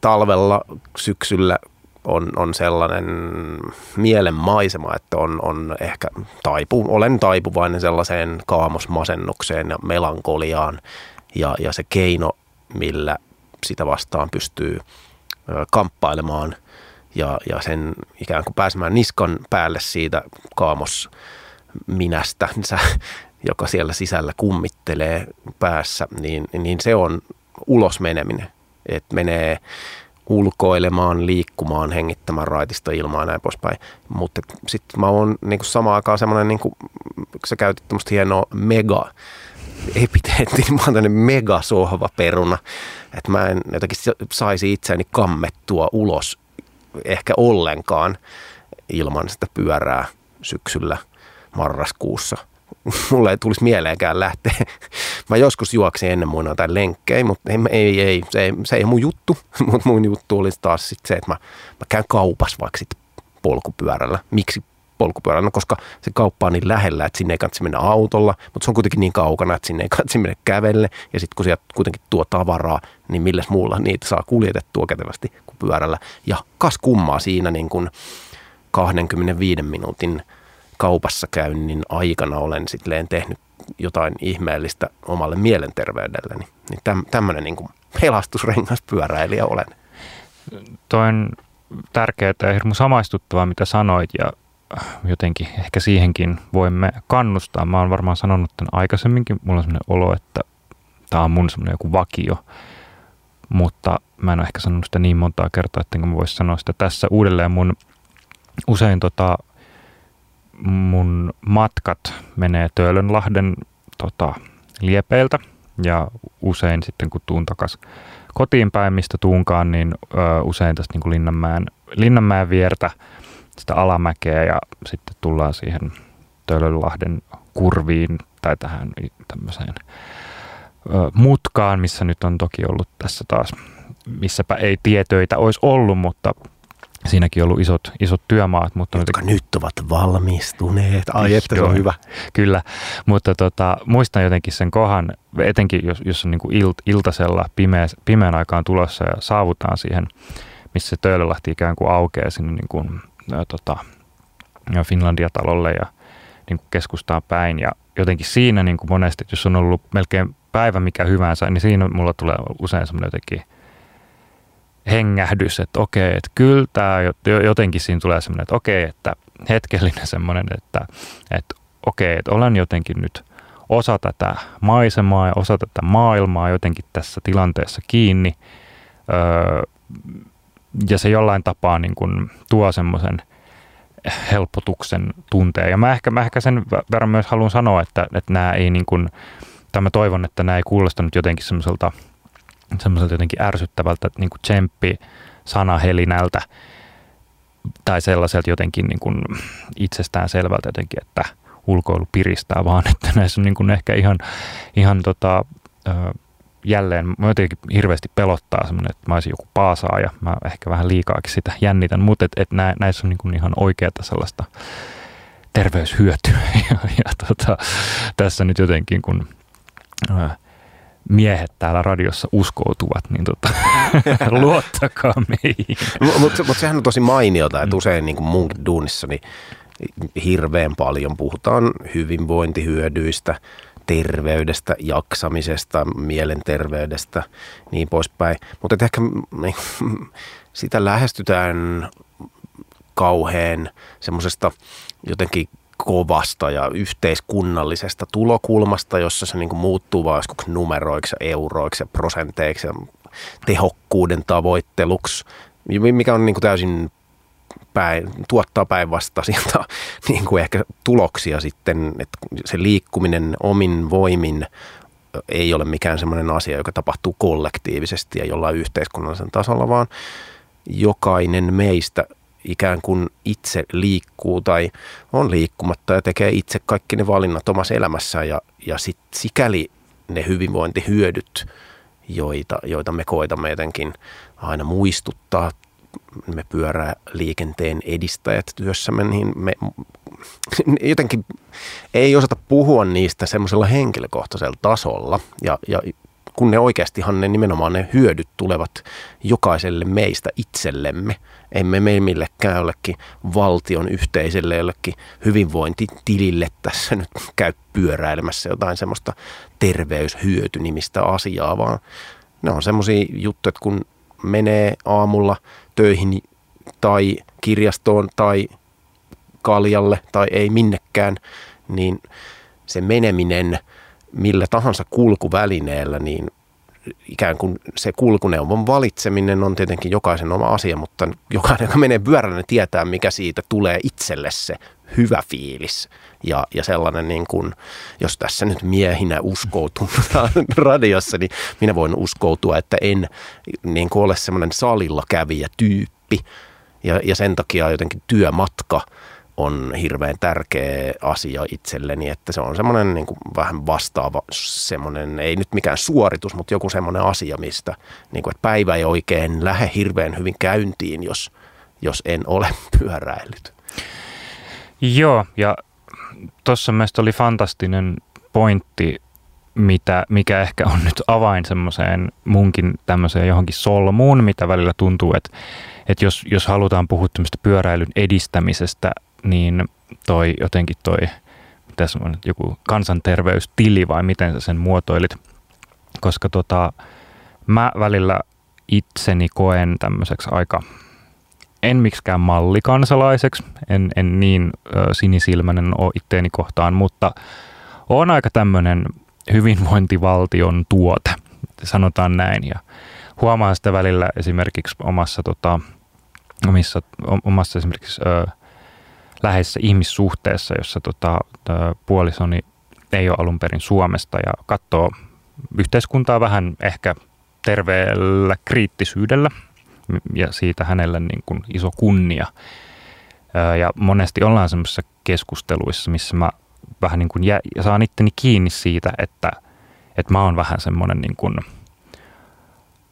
talvella, syksyllä on, on sellainen mielen maisema, että on, on ehkä taipu, olen taipuvainen sellaiseen kaamosmasennukseen ja melankoliaan ja, ja se keino, millä sitä vastaan pystyy kamppailemaan ja, ja sen ikään kuin pääsemään niskan päälle siitä kaamos minästä, joka siellä sisällä kummittelee päässä, niin, niin se on ulos meneminen. Että menee ulkoilemaan, liikkumaan, hengittämään raitista ilmaa ja näin poispäin. Mutta sitten mä oon niin samaan aikaan semmoinen, niin kuin, sä käytit tämmöistä hienoa mega epiteetti, niin mä oon tämmöinen mega sohva peruna, että mä en jotenkin saisi itseäni kammettua ulos ehkä ollenkaan ilman sitä pyörää syksyllä marraskuussa – mulle ei tulisi mieleenkään lähteä. Mä joskus juoksin ennen muina jotain lenkkejä, mutta ei, ei, ei, se, ei, se ei mun juttu. Mutta mun juttu olisi taas sit se, että mä, mä käyn kaupassa vaikka sit polkupyörällä. Miksi polkupyörällä? No koska se kauppa on niin lähellä, että sinne ei kannata mennä autolla, mutta se on kuitenkin niin kaukana, että sinne ei kannata mennä kävelle. Ja sitten kun sieltä kuitenkin tuo tavaraa, niin milles muulla niitä saa kuljetettua kätevästi kuin pyörällä. Ja kas kummaa siinä niin kuin 25 minuutin – kaupassa käynnin aikana olen sitten tehnyt jotain ihmeellistä omalle mielenterveydelleni. Niin täm, tämmöinen niin pelastusrengas pyöräilijä olen.
Toi on tärkeää ja hirmu samaistuttavaa, mitä sanoit ja jotenkin ehkä siihenkin voimme kannustaa. Mä oon varmaan sanonut tämän aikaisemminkin. Mulla on sellainen olo, että tämä on mun semmoinen joku vakio, mutta mä en ole ehkä sanonut sitä niin montaa kertaa, että mä voisi sanoa sitä tässä uudelleen. Mun usein tota, mun matkat menee Töölönlahden tota, liepeiltä. Ja usein sitten kun tuun takas kotiin päin, mistä tuunkaan, niin ö, usein tästä niin kuin Linnanmäen, Linnanmäen viertä sitä alamäkeä ja sitten tullaan siihen Töölönlahden kurviin tai tähän tämmöiseen ö, mutkaan, missä nyt on toki ollut tässä taas, missäpä ei tietöitä olisi ollut, mutta siinäkin ollut isot, isot työmaat. Mutta
Jotka jotenkin, nyt ovat valmistuneet. Ai että se on hyvä.
Kyllä, mutta tota, muistan jotenkin sen kohan, etenkin jos, jos on niin kuin ilt, iltasella pimeä, pimeän aikaan tulossa ja saavutaan siihen, missä se Töölölahti ikään kuin aukeaa sinne niin kuin, ä, tota, Finlandia-talolle ja niin kuin keskustaan päin. Ja jotenkin siinä niin kuin monesti, jos on ollut melkein päivä mikä hyvänsä, niin siinä mulla tulee usein semmoinen jotenkin – hengähdys, että okei, että kyllä tämä jotenkin siinä tulee semmoinen, että okei, että hetkellinen semmoinen, että, että okei, että olen jotenkin nyt osa tätä maisemaa ja osa tätä maailmaa jotenkin tässä tilanteessa kiinni. Öö, ja se jollain tapaa niin kuin tuo semmoisen helpotuksen tunteen. Ja mä ehkä, mä ehkä sen verran myös haluan sanoa, että, että nämä ei niin kuin, tai mä toivon, että nämä ei kuulosta nyt jotenkin semmoiselta – semmoiselta jotenkin ärsyttävältä niin kuin tsemppi sanahelinältä tai sellaiselta jotenkin niin kuin itsestään selvältä jotenkin, että ulkoilu piristää, vaan että näissä on niin kuin ehkä ihan, ihan tota, jälleen, mä jotenkin hirveästi pelottaa semmoinen, että mä olisin joku paasaaja, mä ehkä vähän liikaakin sitä jännitän, mutta et, et näissä on niin kuin ihan oikeata sellaista terveyshyötyä. Ja, ja tota, tässä nyt jotenkin kun ää, miehet täällä radiossa uskoutuvat, niin tota, luottakaa meihin.
Mutta mut sehän on tosi mainiota, että usein niin kuin munkin duunissa niin hirveän paljon puhutaan hyvinvointihyödyistä, terveydestä, jaksamisesta, mielenterveydestä, niin poispäin. Mutta ehkä niin, sitä lähestytään kauhean semmoisesta jotenkin kovasta ja yhteiskunnallisesta tulokulmasta, jossa se niin muuttuu vaan numeroiksi, euroiksi ja prosenteiksi ja tehokkuuden tavoitteluksi, mikä on niin kuin täysin päin, tuottaa päinvastaisia niin kuin ehkä tuloksia sitten, että se liikkuminen omin voimin ei ole mikään semmoinen asia, joka tapahtuu kollektiivisesti ja jollain yhteiskunnallisen tasolla, vaan jokainen meistä ikään kuin itse liikkuu tai on liikkumatta ja tekee itse kaikki ne valinnat omassa elämässään ja, ja sit sikäli ne hyvinvointihyödyt, joita, joita me koitamme jotenkin aina muistuttaa, me pyöräliikenteen edistäjät työssämme, niin me jotenkin ei osata puhua niistä semmoisella henkilökohtaisella tasolla ja, ja kun ne oikeastihan ne nimenomaan ne hyödyt tulevat jokaiselle meistä itsellemme. Emme me millekään jollekin valtion yhteiselle jollekin hyvinvointitilille tässä nyt käy pyöräilemässä jotain semmoista terveyshyötynimistä asiaa, vaan ne on semmoisia juttuja, että kun menee aamulla töihin tai kirjastoon tai kaljalle tai ei minnekään – niin se meneminen millä tahansa kulkuvälineellä, niin ikään kuin se kulkuneuvon valitseminen on tietenkin jokaisen oma asia, mutta jokainen, joka menee pyörällä, tietää, mikä siitä tulee itselle se hyvä fiilis. Ja, ja sellainen, niin kuin, jos tässä nyt miehinä uskoutuu radiossa, niin minä voin uskoutua, että en niin kuin ole semmoinen salilla kävijä tyyppi. Ja, ja sen takia jotenkin työmatka – on hirveän tärkeä asia itselleni, että se on semmoinen niin kuin vähän vastaava semmoinen, ei nyt mikään suoritus, mutta joku semmoinen asia, mistä niin kuin, että päivä ei oikein lähde hirveän hyvin käyntiin, jos, jos en ole pyöräillyt.
Joo, ja tuossa mielestäni oli fantastinen pointti, mitä, mikä ehkä on nyt avain semmoiseen munkin tämmöiseen johonkin solmuun, mitä välillä tuntuu, että, että jos, jos halutaan puhua tämmöistä pyöräilyn edistämisestä niin toi jotenkin toi, mitä on, joku kansanterveystili vai miten sä sen muotoilit, koska tota, mä välillä itseni koen tämmöiseksi aika, en miksikään mallikansalaiseksi, en, en niin ö, sinisilmäinen ole itteeni kohtaan, mutta on aika tämmöinen hyvinvointivaltion tuote, sanotaan näin, ja huomaa sitä välillä esimerkiksi omassa, tota, omissa, omassa esimerkiksi ö, läheisessä ihmissuhteessa, jossa tota, puolisoni ei ole alun perin Suomesta ja katsoo yhteiskuntaa vähän ehkä terveellä kriittisyydellä ja siitä hänelle niin kuin iso kunnia. Ja monesti ollaan semmoisissa keskusteluissa, missä mä vähän niin kuin jä, saan itteni kiinni siitä, että, että mä oon vähän semmoinen niin kuin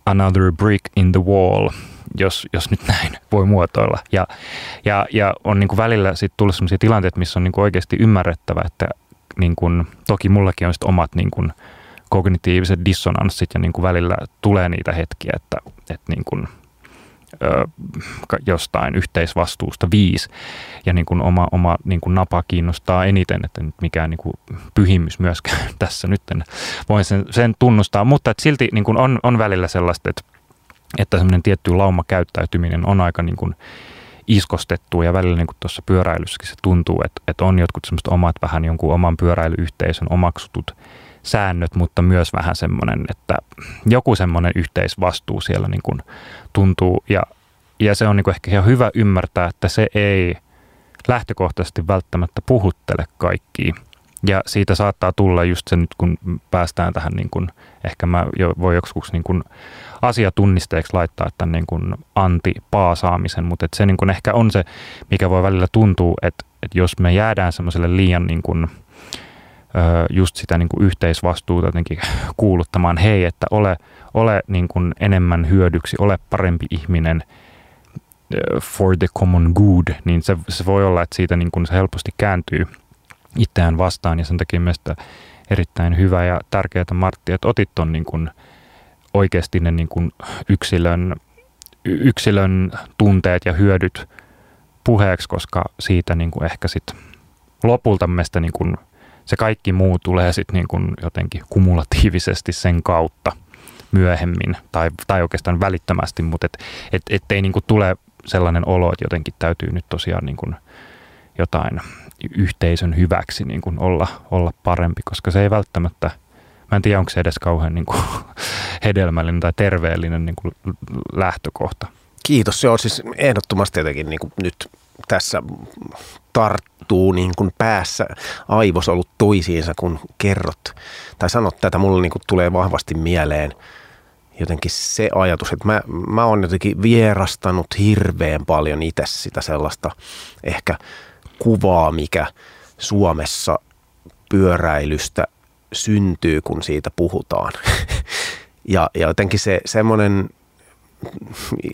another brick in the wall – jos, jos nyt näin voi muotoilla. Ja, ja, ja on niin kuin välillä sitten tullut sellaisia tilanteita, missä on niin kuin oikeasti ymmärrettävä, että niin kuin, toki mullakin on sitten omat niin kuin kognitiiviset dissonanssit ja niin kuin välillä tulee niitä hetkiä, että, että niin kuin, ö, jostain yhteisvastuusta viisi ja niin kuin oma, oma niin kuin napa kiinnostaa eniten, että nyt mikään niin kuin pyhimys myöskään tässä nyt voin sen, sen tunnustaa, mutta silti niin kuin on, on välillä sellaista, että että semmoinen tietty laumakäyttäytyminen on aika niin kuin iskostettu ja välillä niin kuin tuossa pyöräilyssäkin se tuntuu, että, että on jotkut semmoiset omat vähän jonkun oman pyöräilyyhteisön omaksutut säännöt, mutta myös vähän semmoinen, että joku semmoinen yhteisvastuu siellä niin kuin tuntuu. Ja, ja se on niin kuin ehkä ihan hyvä ymmärtää, että se ei lähtökohtaisesti välttämättä puhuttele kaikkia ja siitä saattaa tulla just se nyt, kun päästään tähän, niin kuin, ehkä mä jo, voi joskus niin kuin asiatunnisteeksi laittaa tämän niin kuin anti-paasaamisen, mutta että se niin kuin ehkä on se, mikä voi välillä tuntua, että, että jos me jäädään semmoiselle liian niin kuin, just sitä niin kuin yhteisvastuuta jotenkin kuuluttamaan, hei, että ole, ole niin kuin enemmän hyödyksi, ole parempi ihminen for the common good, niin se, se voi olla, että siitä niin kuin se helposti kääntyy – itseään vastaan ja sen takia mielestä erittäin hyvä ja tärkeää Martti, että otit ton niin kuin oikeasti ne niin kuin yksilön, yksilön tunteet ja hyödyt puheeksi, koska siitä niin kuin ehkä sit lopulta meistä niin kuin se kaikki muu tulee sitten niin kuin jotenkin kumulatiivisesti sen kautta myöhemmin tai, tai oikeastaan välittömästi, mutta et, et, ettei niin kuin tule sellainen olo, että jotenkin täytyy nyt tosiaan niin kuin jotain yhteisön hyväksi niin kuin olla, olla parempi, koska se ei välttämättä, mä en tiedä onko se edes kauhean niin kuin hedelmällinen tai terveellinen niin kuin lähtökohta.
Kiitos, se on siis ehdottomasti jotenkin niin kuin nyt tässä tarttuu niin kuin päässä aivosolut toisiinsa, kun kerrot tai sanot tätä, mulle niin kuin tulee vahvasti mieleen jotenkin se ajatus, että mä, mä oon jotenkin vierastanut hirveän paljon itse sitä sellaista ehkä kuvaa, mikä Suomessa pyöräilystä syntyy, kun siitä puhutaan. ja, ja jotenkin se semmoinen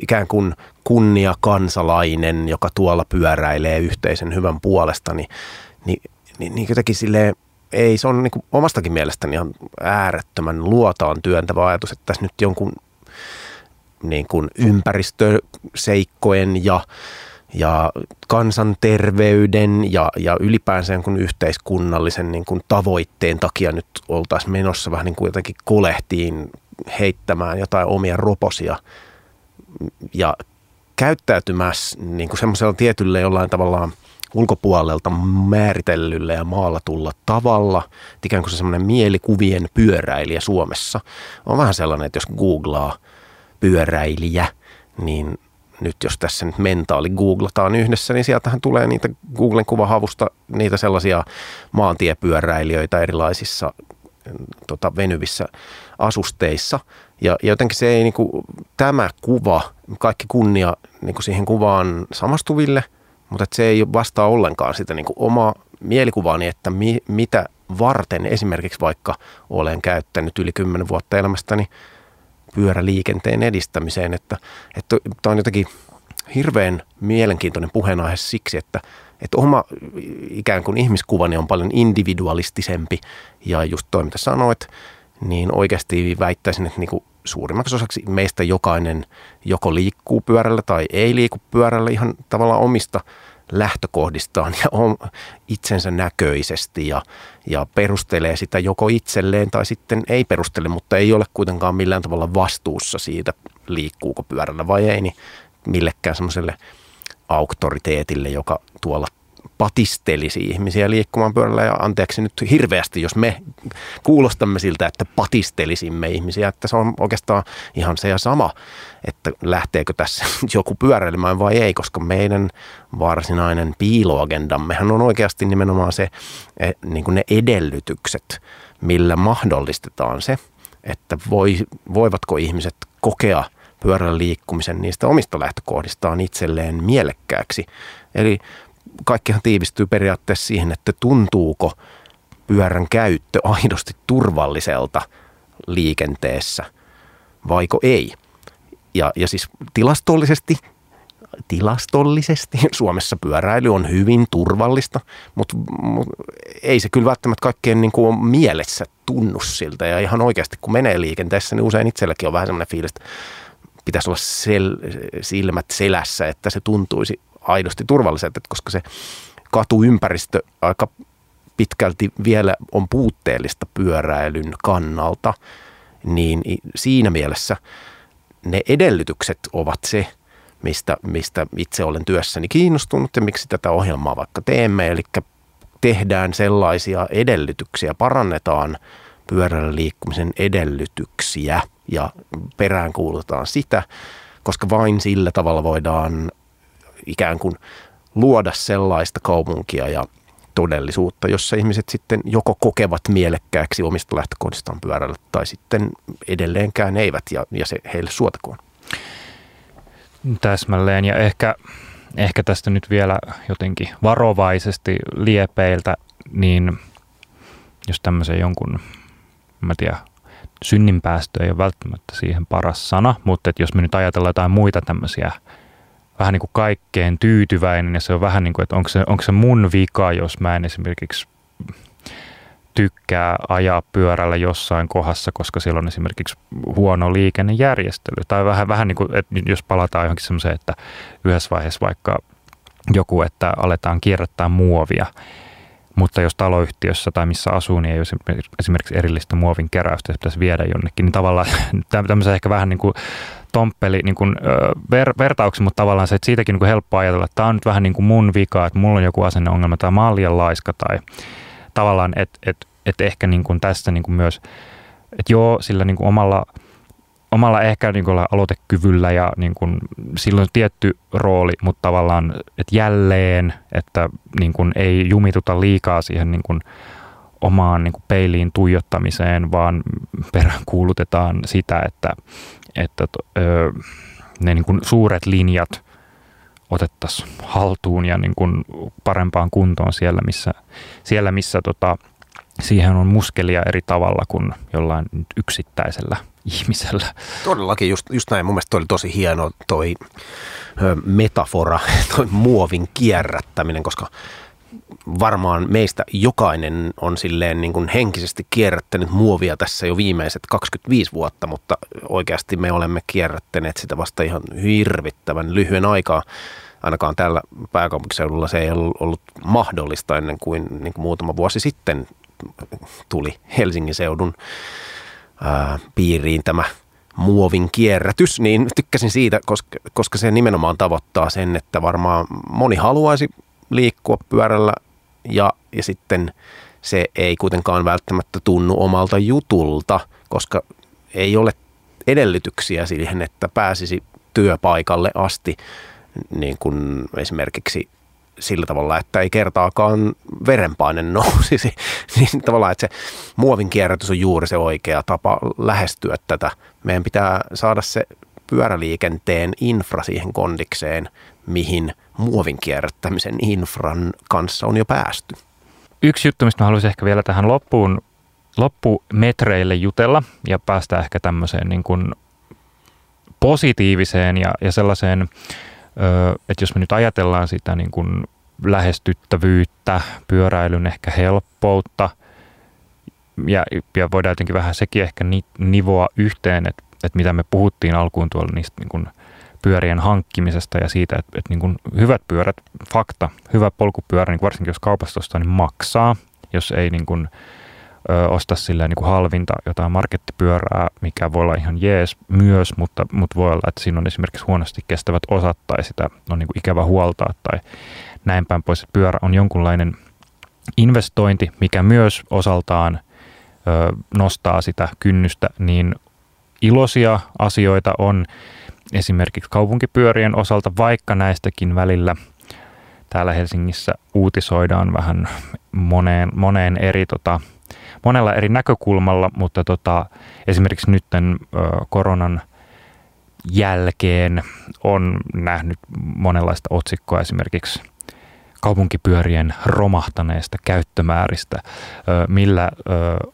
ikään kuin kunnia kansalainen, joka tuolla pyöräilee yhteisen hyvän puolesta, niin, niin, niin, niin jotenkin silleen, ei, se on niin kuin omastakin mielestäni ihan äärettömän luotaan työntävä ajatus, että tässä nyt jonkun niin kuin ympäristöseikkojen ja ja kansanterveyden ja, ja ylipäänsä kun yhteiskunnallisen niin kuin tavoitteen takia nyt oltaisiin menossa vähän niin kuin jotenkin kolehtiin heittämään jotain omia roposia ja käyttäytymässä niin kuin semmoisella tietyllä jollain tavallaan ulkopuolelta määritellyllä ja maalatulla tavalla, että ikään kuin se semmoinen mielikuvien pyöräilijä Suomessa. On vähän sellainen, että jos googlaa pyöräilijä, niin nyt jos tässä nyt mentaali googlataan yhdessä, niin sieltähän tulee niitä Googlen kuvahavusta niitä sellaisia maantiepyöräilijöitä erilaisissa tota, venyvissä asusteissa. Ja, ja jotenkin se ei niin kuin, tämä kuva, kaikki kunnia niin kuin siihen kuvaan samastuville, mutta se ei vastaa ollenkaan sitä niin kuin omaa mielikuvaani, että mi, mitä varten esimerkiksi vaikka olen käyttänyt yli 10 vuotta elämästäni pyöräliikenteen edistämiseen, että, että tämä on jotenkin hirveän mielenkiintoinen puheenaihe siksi, että, että oma ikään kuin ihmiskuvani on paljon individualistisempi. Ja just toi mitä sanoit, niin oikeasti väittäisin, että niin kuin suurimmaksi osaksi meistä jokainen joko liikkuu pyörällä tai ei liiku pyörällä ihan tavallaan omista lähtökohdistaan ja on itsensä näköisesti ja, ja perustelee sitä joko itselleen tai sitten ei perustele, mutta ei ole kuitenkaan millään tavalla vastuussa siitä, liikkuuko pyörällä vai ei, niin millekään semmoiselle auktoriteetille, joka tuolla patistelisi ihmisiä liikkumaan pyörällä ja anteeksi nyt hirveästi, jos me kuulostamme siltä, että patistelisimme ihmisiä, että se on oikeastaan ihan se ja sama, että lähteekö tässä joku pyöräilemään vai ei, koska meidän varsinainen piiloagendammehan on oikeasti nimenomaan se, e, niin kuin ne edellytykset, millä mahdollistetaan se, että voi, voivatko ihmiset kokea pyörällä liikkumisen niistä omista lähtökohdistaan itselleen mielekkääksi. Eli kaikkihan tiivistyy periaatteessa siihen, että tuntuuko pyörän käyttö aidosti turvalliselta liikenteessä vaiko ei. Ja, ja siis tilastollisesti, tilastollisesti Suomessa pyöräily on hyvin turvallista, mutta, mutta ei se kyllä välttämättä kaikkien niin kuin mielessä tunnu siltä. Ja ihan oikeasti kun menee liikenteessä, niin usein itselläkin on vähän semmoinen fiilis, että pitäisi olla sel- silmät selässä, että se tuntuisi aidosti turvalliselta, koska se katuympäristö aika pitkälti vielä on puutteellista pyöräilyn kannalta, niin siinä mielessä ne edellytykset ovat se, mistä, mistä itse olen työssäni kiinnostunut ja miksi tätä ohjelmaa vaikka teemme. Eli tehdään sellaisia edellytyksiä, parannetaan pyörällä liikkumisen edellytyksiä ja peräänkuulutetaan sitä, koska vain sillä tavalla voidaan ikään kuin luoda sellaista kaupunkia ja todellisuutta, jossa ihmiset sitten joko kokevat mielekkääksi omista lähtökohdistaan pyörällä tai sitten edelleenkään eivät ja, ja se heille suotakoon.
Täsmälleen ja ehkä, ehkä tästä nyt vielä jotenkin varovaisesti liepeiltä, niin jos tämmöisen jonkun, mä tiedän, synninpäästö ei ole välttämättä siihen paras sana, mutta että jos me nyt ajatellaan jotain muita tämmöisiä vähän niin kuin kaikkeen tyytyväinen ja se on vähän niin kuin, että onko se, onko se mun vika, jos mä en esimerkiksi tykkää ajaa pyörällä jossain kohdassa, koska siellä on esimerkiksi huono liikennejärjestely. Tai vähän, vähän niin kuin, että jos palataan johonkin semmoiseen, että yhdessä vaiheessa vaikka joku, että aletaan kierrättää muovia, mutta jos taloyhtiössä tai missä asuu, niin ei ole esimerkiksi erillistä muovin keräystä, se pitäisi viedä jonnekin, niin tavallaan tämmöisen ehkä vähän niin kuin tomppeli niin kuin, ver, vertauksi, mutta tavallaan se, että siitäkin niin kuin helppo ajatella, että tämä on nyt vähän niin kuin mun vika, että mulla on joku asenneongelma tai mä liian laiska tai tavallaan, että et, et ehkä niin kuin tässä niin kuin myös, että joo, sillä niin kuin omalla, omalla ehkä niin kuin aloitekyvyllä ja niin kuin, silloin tietty rooli, mutta tavallaan, että jälleen, että niin kuin ei jumituta liikaa siihen niin kuin omaan niin kuin peiliin tuijottamiseen, vaan peräänkuulutetaan sitä, että, että ö, ne niin kuin suuret linjat otettaisiin haltuun ja niin kuin parempaan kuntoon siellä, missä, siellä, missä tota, siihen on muskelia eri tavalla kuin jollain yksittäisellä ihmisellä.
Todellakin, just, just näin. Mun mielestä toi oli tosi hieno toi metafora, toi muovin kierrättäminen, koska varmaan meistä jokainen on silleen niin kuin henkisesti kierrättänyt muovia tässä jo viimeiset 25 vuotta, mutta oikeasti me olemme kierrättäneet sitä vasta ihan hirvittävän lyhyen aikaa. Ainakaan täällä pääkaupunkiseudulla se ei ollut mahdollista ennen kuin, niin kuin muutama vuosi sitten tuli Helsingin seudun ää, piiriin tämä muovin kierrätys, niin tykkäsin siitä, koska, koska se nimenomaan tavoittaa sen, että varmaan moni haluaisi liikkua pyörällä ja, ja sitten se ei kuitenkaan välttämättä tunnu omalta jutulta, koska ei ole edellytyksiä siihen, että pääsisi työpaikalle asti niin kuin esimerkiksi sillä tavalla, että ei kertaakaan verenpaine nousisi. niin tavallaan, että se muovin kierrätys on juuri se oikea tapa lähestyä tätä. Meidän pitää saada se pyöräliikenteen infra siihen kondikseen, mihin muovin kierrättämisen infran kanssa on jo päästy.
Yksi juttu, mistä mä haluaisin ehkä vielä tähän loppuun, loppumetreille jutella ja päästä ehkä tämmöiseen niin kuin positiiviseen ja, ja sellaiseen että jos me nyt ajatellaan sitä niin kuin lähestyttävyyttä, pyöräilyn ehkä helppoutta, ja, ja voidaan jotenkin vähän sekin ehkä nivoa yhteen, että, että mitä me puhuttiin alkuun tuolla niistä niin kuin pyörien hankkimisesta ja siitä, että, että niin kuin hyvät pyörät, fakta, hyvä polkupyörä, niin varsinkin jos kaupasta ostaa, niin maksaa, jos ei niin kuin, ö, osta silleen niin kuin halvinta jotain markettipyörää, mikä voi olla ihan jees myös, mutta, mutta voi olla, että siinä on esimerkiksi huonosti kestävät osat tai sitä on niin kuin ikävä huoltaa tai näin päin pois. Pyörä on jonkunlainen investointi, mikä myös osaltaan ö, nostaa sitä kynnystä, niin iloisia asioita on esimerkiksi kaupunkipyörien osalta, vaikka näistäkin välillä täällä Helsingissä uutisoidaan vähän moneen, moneen eri tota, monella eri näkökulmalla, mutta tota, esimerkiksi nyt koronan jälkeen on nähnyt monenlaista otsikkoa esimerkiksi kaupunkipyörien romahtaneesta käyttömääristä. Millä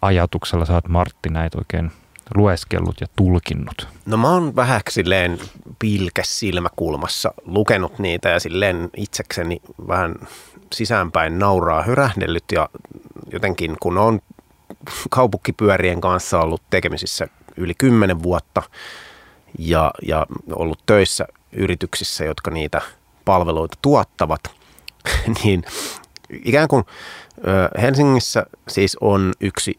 ajatuksella sä oot Martti näitä oikein lueskellut ja tulkinnut?
No mä oon vähän silleen pilkäs silmäkulmassa lukenut niitä ja silleen itsekseni vähän sisäänpäin nauraa hyrähdellyt ja jotenkin kun on kaupunkipyörien kanssa ollut tekemisissä yli kymmenen vuotta ja, ja ollut töissä yrityksissä, jotka niitä palveluita tuottavat, niin ikään kuin Helsingissä siis on yksi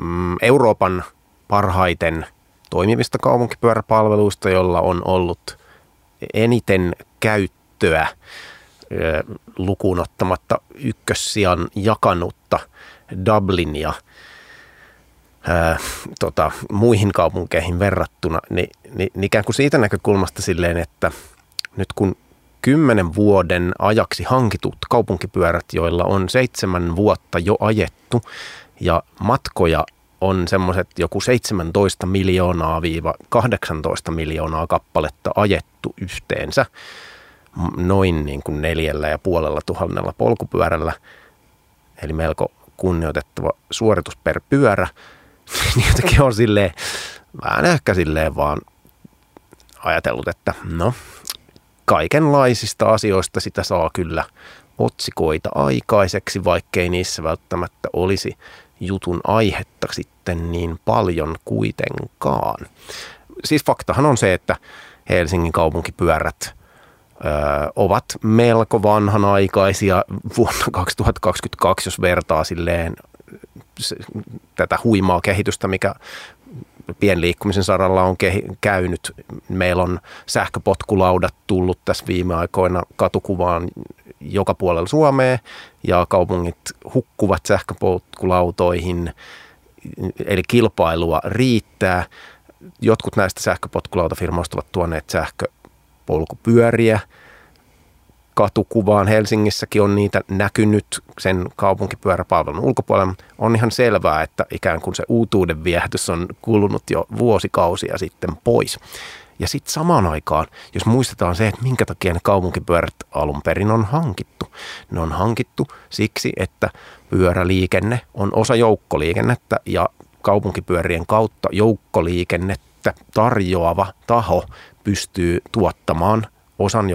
mm, Euroopan parhaiten toimivista kaupunkipyöräpalveluista, jolla on ollut eniten käyttöä lukuun ottamatta ykkössijan jakanutta Dublinia – ää, tota, muihin kaupunkeihin verrattuna, niin, niin, niin ikään kuin siitä näkökulmasta silleen, että nyt kun kymmenen vuoden ajaksi hankitut kaupunkipyörät, joilla on seitsemän vuotta jo ajettu ja matkoja on semmoiset joku 17 miljoonaa viiva 18 miljoonaa kappaletta ajettu yhteensä. Noin niin kuin neljällä ja puolella tuhannella polkupyörällä, eli melko kunnioitettava suoritus per pyörä, niin jotenkin on silleen, vähän ehkä silleen vaan ajatellut, että no, kaikenlaisista asioista sitä saa kyllä otsikoita aikaiseksi, vaikkei niissä välttämättä olisi jutun aihetta sitten niin paljon kuitenkaan. Siis faktahan on se, että Helsingin kaupunkipyörät ö, ovat melko vanhanaikaisia vuonna 2022, jos vertaa silleen tätä huimaa kehitystä, mikä pienliikkumisen saralla on käynyt. Meillä on sähköpotkulaudat tullut tässä viime aikoina katukuvaan joka puolella Suomea ja kaupungit hukkuvat sähköpotkulautoihin, eli kilpailua riittää. Jotkut näistä sähköpotkulautafirmoista ovat tuoneet sähköpolkupyöriä – katukuvaan. Helsingissäkin on niitä näkynyt sen kaupunkipyöräpalvelun ulkopuolella. On ihan selvää, että ikään kuin se uutuuden viehätys on kulunut jo vuosikausia sitten pois. Ja sitten samaan aikaan, jos muistetaan se, että minkä takia ne kaupunkipyörät alun perin on hankittu. Ne on hankittu siksi, että pyöräliikenne on osa joukkoliikennettä ja kaupunkipyörien kautta joukkoliikennettä tarjoava taho pystyy tuottamaan – osan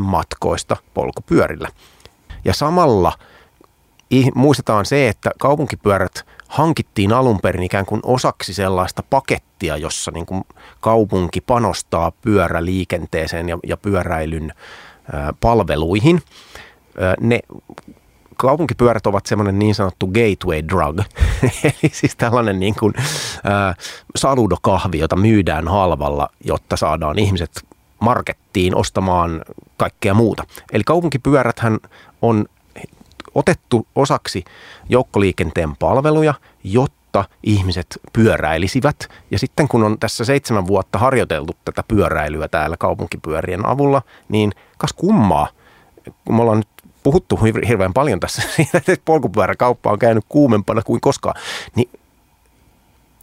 matkoista polkupyörillä. Ja samalla muistetaan se, että kaupunkipyörät hankittiin alun perin ikään kuin osaksi sellaista pakettia, jossa niin kuin kaupunki panostaa pyöräliikenteeseen ja, ja pyöräilyn palveluihin. Ne kaupunkipyörät ovat semmoinen niin sanottu gateway drug, eli siis tällainen niin kuin, ä, saludokahvi, jota myydään halvalla, jotta saadaan ihmiset markettiin ostamaan kaikkea muuta. Eli kaupunkipyöräthän on otettu osaksi joukkoliikenteen palveluja, jotta ihmiset pyöräilisivät. Ja sitten kun on tässä seitsemän vuotta harjoiteltu tätä pyöräilyä täällä kaupunkipyörien avulla, niin kas kummaa, kun me ollaan nyt puhuttu hirveän paljon tässä siitä, että polkupyöräkauppa on käynyt kuumempana kuin koskaan, niin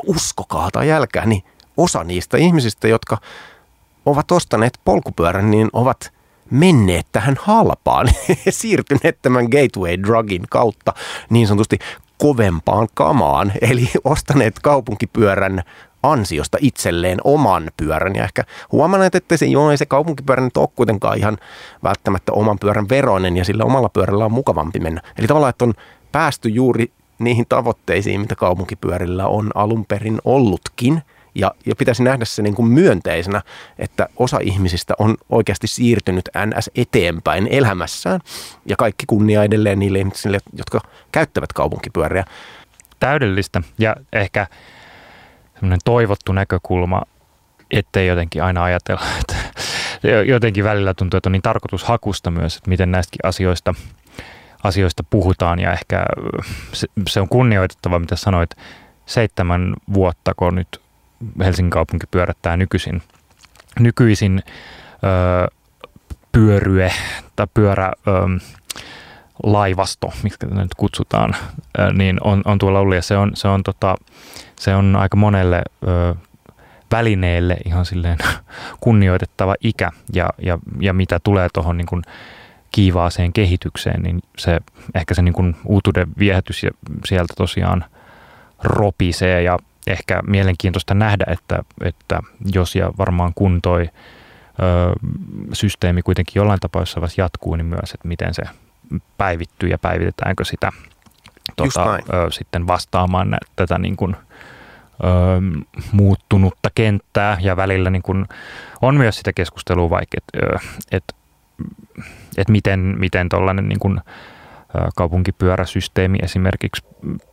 uskokaa tai jälkää, niin osa niistä ihmisistä, jotka ovat ostaneet polkupyörän, niin ovat menneet tähän halpaan, siirtyneet tämän gateway drugin kautta niin sanotusti kovempaan kamaan, eli ostaneet kaupunkipyörän ansiosta itselleen oman pyörän ja ehkä huomanneet, että se, joo, ei se kaupunkipyörä nyt ole kuitenkaan ihan välttämättä oman pyörän veroinen ja sillä omalla pyörällä on mukavampi mennä. Eli tavallaan, että on päästy juuri niihin tavoitteisiin, mitä kaupunkipyörillä on alun perin ollutkin – ja, ja pitäisi nähdä se niin kuin myönteisenä, että osa ihmisistä on oikeasti siirtynyt NS eteenpäin elämässään. Ja kaikki kunnia edelleen niille ihmisille, jotka käyttävät kaupunkipyöriä.
Täydellistä ja ehkä semmoinen toivottu näkökulma, ettei jotenkin aina ajatella, että jotenkin välillä tuntuu, että on niin tarkoitushakusta myös, että miten näistäkin asioista, asioista puhutaan ja ehkä se, se on kunnioitettava, mitä sanoit, seitsemän vuotta, kun nyt Helsingin kaupunki pyörättää nykyisin, nykyisin ö, pyörye tai pyörä... Ö, laivasto, miksi nyt kutsutaan, niin on, on tuolla ollut. Ja se on, se on, tota, se on aika monelle ö, välineelle ihan silleen kunnioitettava ikä. Ja, ja, ja mitä tulee tuohon niin kiivaaseen kehitykseen, niin se ehkä se niin kuin uutuuden viehätys ja sieltä tosiaan ropisee. Ja ehkä mielenkiintoista nähdä, että, että jos ja varmaan kun toi ö, systeemi kuitenkin jollain tapaa jossain jatkuu, niin myös, että miten se päivittyy ja päivitetäänkö sitä tota, ö, sitten vastaamaan nä, tätä niin kuin, ö, muuttunutta kenttää. Ja välillä niin kuin, on myös sitä keskustelua vaikka, että et, et miten, miten tuollainen niin kuin, kaupunkipyöräsysteemi esimerkiksi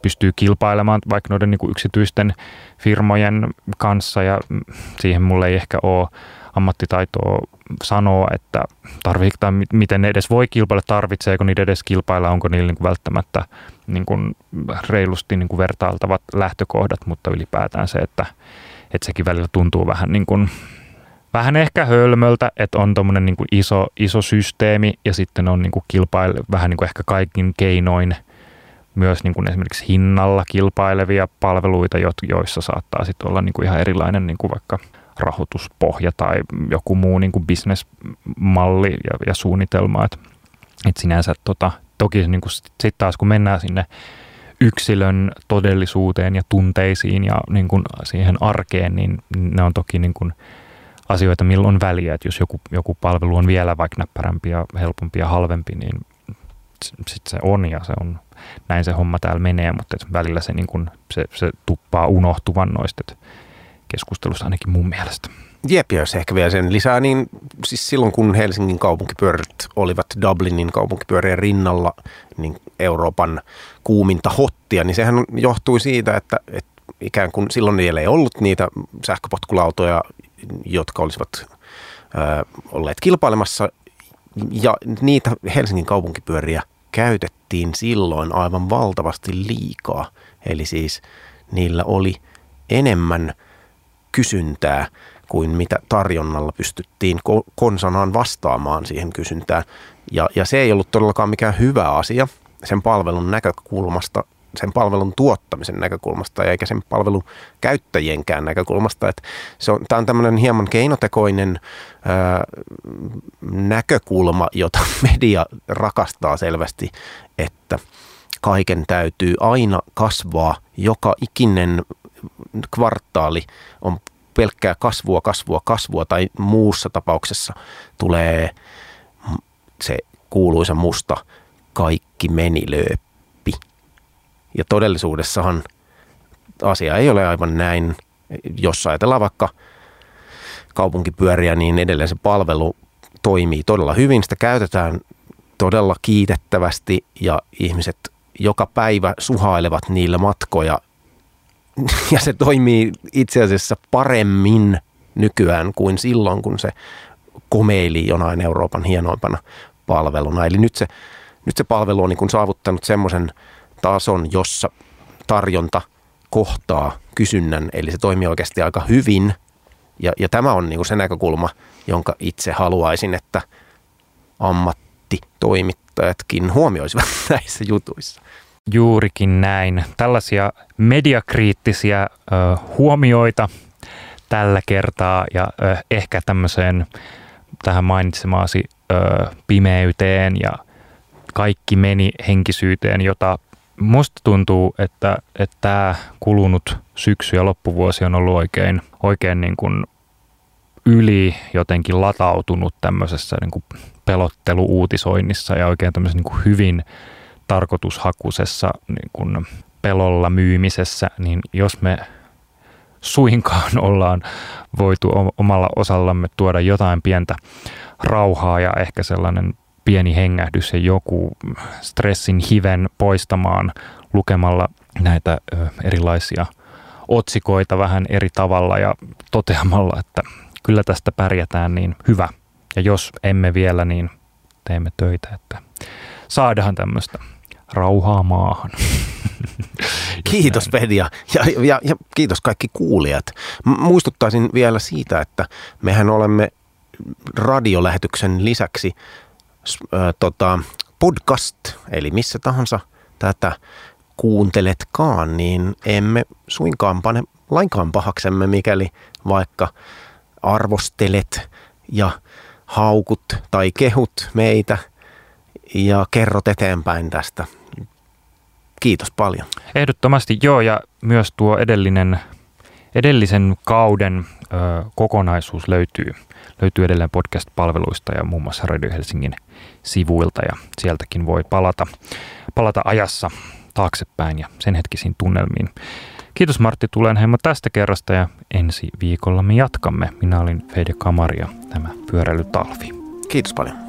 pystyy kilpailemaan vaikka noiden niin kuin yksityisten firmojen kanssa ja siihen mulle ei ehkä ole ammattitaitoa sanoa, että tarvitse, tai miten ne edes voi kilpailla, tarvitseeko niiden edes kilpailla, onko niillä niin kuin välttämättä niin kuin reilusti niin kuin vertailtavat lähtökohdat, mutta ylipäätään se, että, että sekin välillä tuntuu vähän niin kuin vähän ehkä hölmöltä, että on tuommoinen niin iso, iso systeemi ja sitten on niin kilpaile, vähän niin ehkä kaikin keinoin myös niin kuin esimerkiksi hinnalla kilpailevia palveluita, joissa saattaa sitten olla niin kuin ihan erilainen niin kuin vaikka rahoituspohja tai joku muu niin kuin bisnesmalli ja, ja suunnitelma. Että et sinänsä tota, toki niin kuin sitten taas kun mennään sinne yksilön todellisuuteen ja tunteisiin ja niin kuin siihen arkeen, niin ne on toki niin kuin asioita, millä on väliä. Että jos joku, joku palvelu on vielä vaikka näppärämpi ja helpompi ja halvempi, niin sitten se on ja se on, näin se homma täällä menee, mutta välillä se, niin kun, se, se tuppaa unohtuvan noista keskustelusta ainakin mun mielestä.
Jep, jos ehkä vielä sen lisää, niin siis silloin kun Helsingin kaupunkipyörät olivat Dublinin kaupunkipyörien rinnalla niin Euroopan kuuminta hottia, niin sehän johtui siitä, että, että ikään kuin silloin vielä ei ollut niitä sähköpotkulautoja, jotka olisivat ö, olleet kilpailemassa. Ja niitä Helsingin kaupunkipyöriä käytettiin silloin aivan valtavasti liikaa. Eli siis niillä oli enemmän kysyntää kuin mitä tarjonnalla pystyttiin konsanaan vastaamaan siihen kysyntään. Ja, ja se ei ollut todellakaan mikään hyvä asia sen palvelun näkökulmasta sen palvelun tuottamisen näkökulmasta eikä sen palvelun käyttäjienkään näkökulmasta. Että se on, tämä on tämmöinen hieman keinotekoinen ää, näkökulma, jota media rakastaa selvästi, että kaiken täytyy aina kasvaa. Joka ikinen kvartaali on pelkkää kasvua, kasvua, kasvua tai muussa tapauksessa tulee se kuuluisa musta kaikki meni lööppi ja todellisuudessahan asia ei ole aivan näin. Jos ajatellaan vaikka kaupunkipyöriä, niin edelleen se palvelu toimii todella hyvin. Sitä käytetään todella kiitettävästi ja ihmiset joka päivä suhailevat niillä matkoja. Ja se toimii itse asiassa paremmin nykyään kuin silloin, kun se komeili jonain Euroopan hienoimpana palveluna. Eli nyt se, nyt se palvelu on niin kuin saavuttanut semmoisen tason, jossa tarjonta kohtaa kysynnän, eli se toimii oikeasti aika hyvin. Ja, ja tämä on niin se näkökulma, jonka itse haluaisin, että ammattitoimittajatkin huomioisivat näissä jutuissa.
Juurikin näin. Tällaisia mediakriittisiä ö, huomioita tällä kertaa ja ö, ehkä tämmöiseen tähän mainitsemaasi ö, pimeyteen ja kaikki meni henkisyyteen, jota musta tuntuu, että, tämä kulunut syksy ja loppuvuosi on ollut oikein, oikein niin kuin yli jotenkin latautunut tämmöisessä niin kuin pelotteluuutisoinnissa ja oikein tämmöisessä niin kuin hyvin tarkoitushakuisessa niin kuin pelolla myymisessä, niin jos me suinkaan ollaan voitu omalla osallamme tuoda jotain pientä rauhaa ja ehkä sellainen pieni hengähdys ja joku stressin hiven poistamaan lukemalla näitä erilaisia otsikoita vähän eri tavalla ja toteamalla, että kyllä tästä pärjätään niin hyvä. Ja jos emme vielä, niin teemme töitä, että saadaan tämmöistä rauhaa maahan.
Kiitos Pedia ja, ja, ja kiitos kaikki kuulijat. Muistuttaisin vielä siitä, että mehän olemme radiolähetyksen lisäksi äh, tota, podcast, eli missä tahansa tätä kuunteletkaan, niin emme suinkaan pane lainkaan pahaksemme, mikäli vaikka arvostelet ja haukut tai kehut meitä ja kerrot eteenpäin tästä. Kiitos paljon.
Ehdottomasti joo, ja myös tuo edellinen, edellisen kauden ö, kokonaisuus löytyy, löytyy edelleen podcast-palveluista ja muun muassa Radio Helsingin sivuilta, ja sieltäkin voi palata, palata ajassa taaksepäin ja sen hetkisiin tunnelmiin. Kiitos Martti Tulenheimo tästä kerrasta ja ensi viikolla me jatkamme. Minä olin Fede Kamari ja tämä pyöräilytalvi.
Kiitos paljon.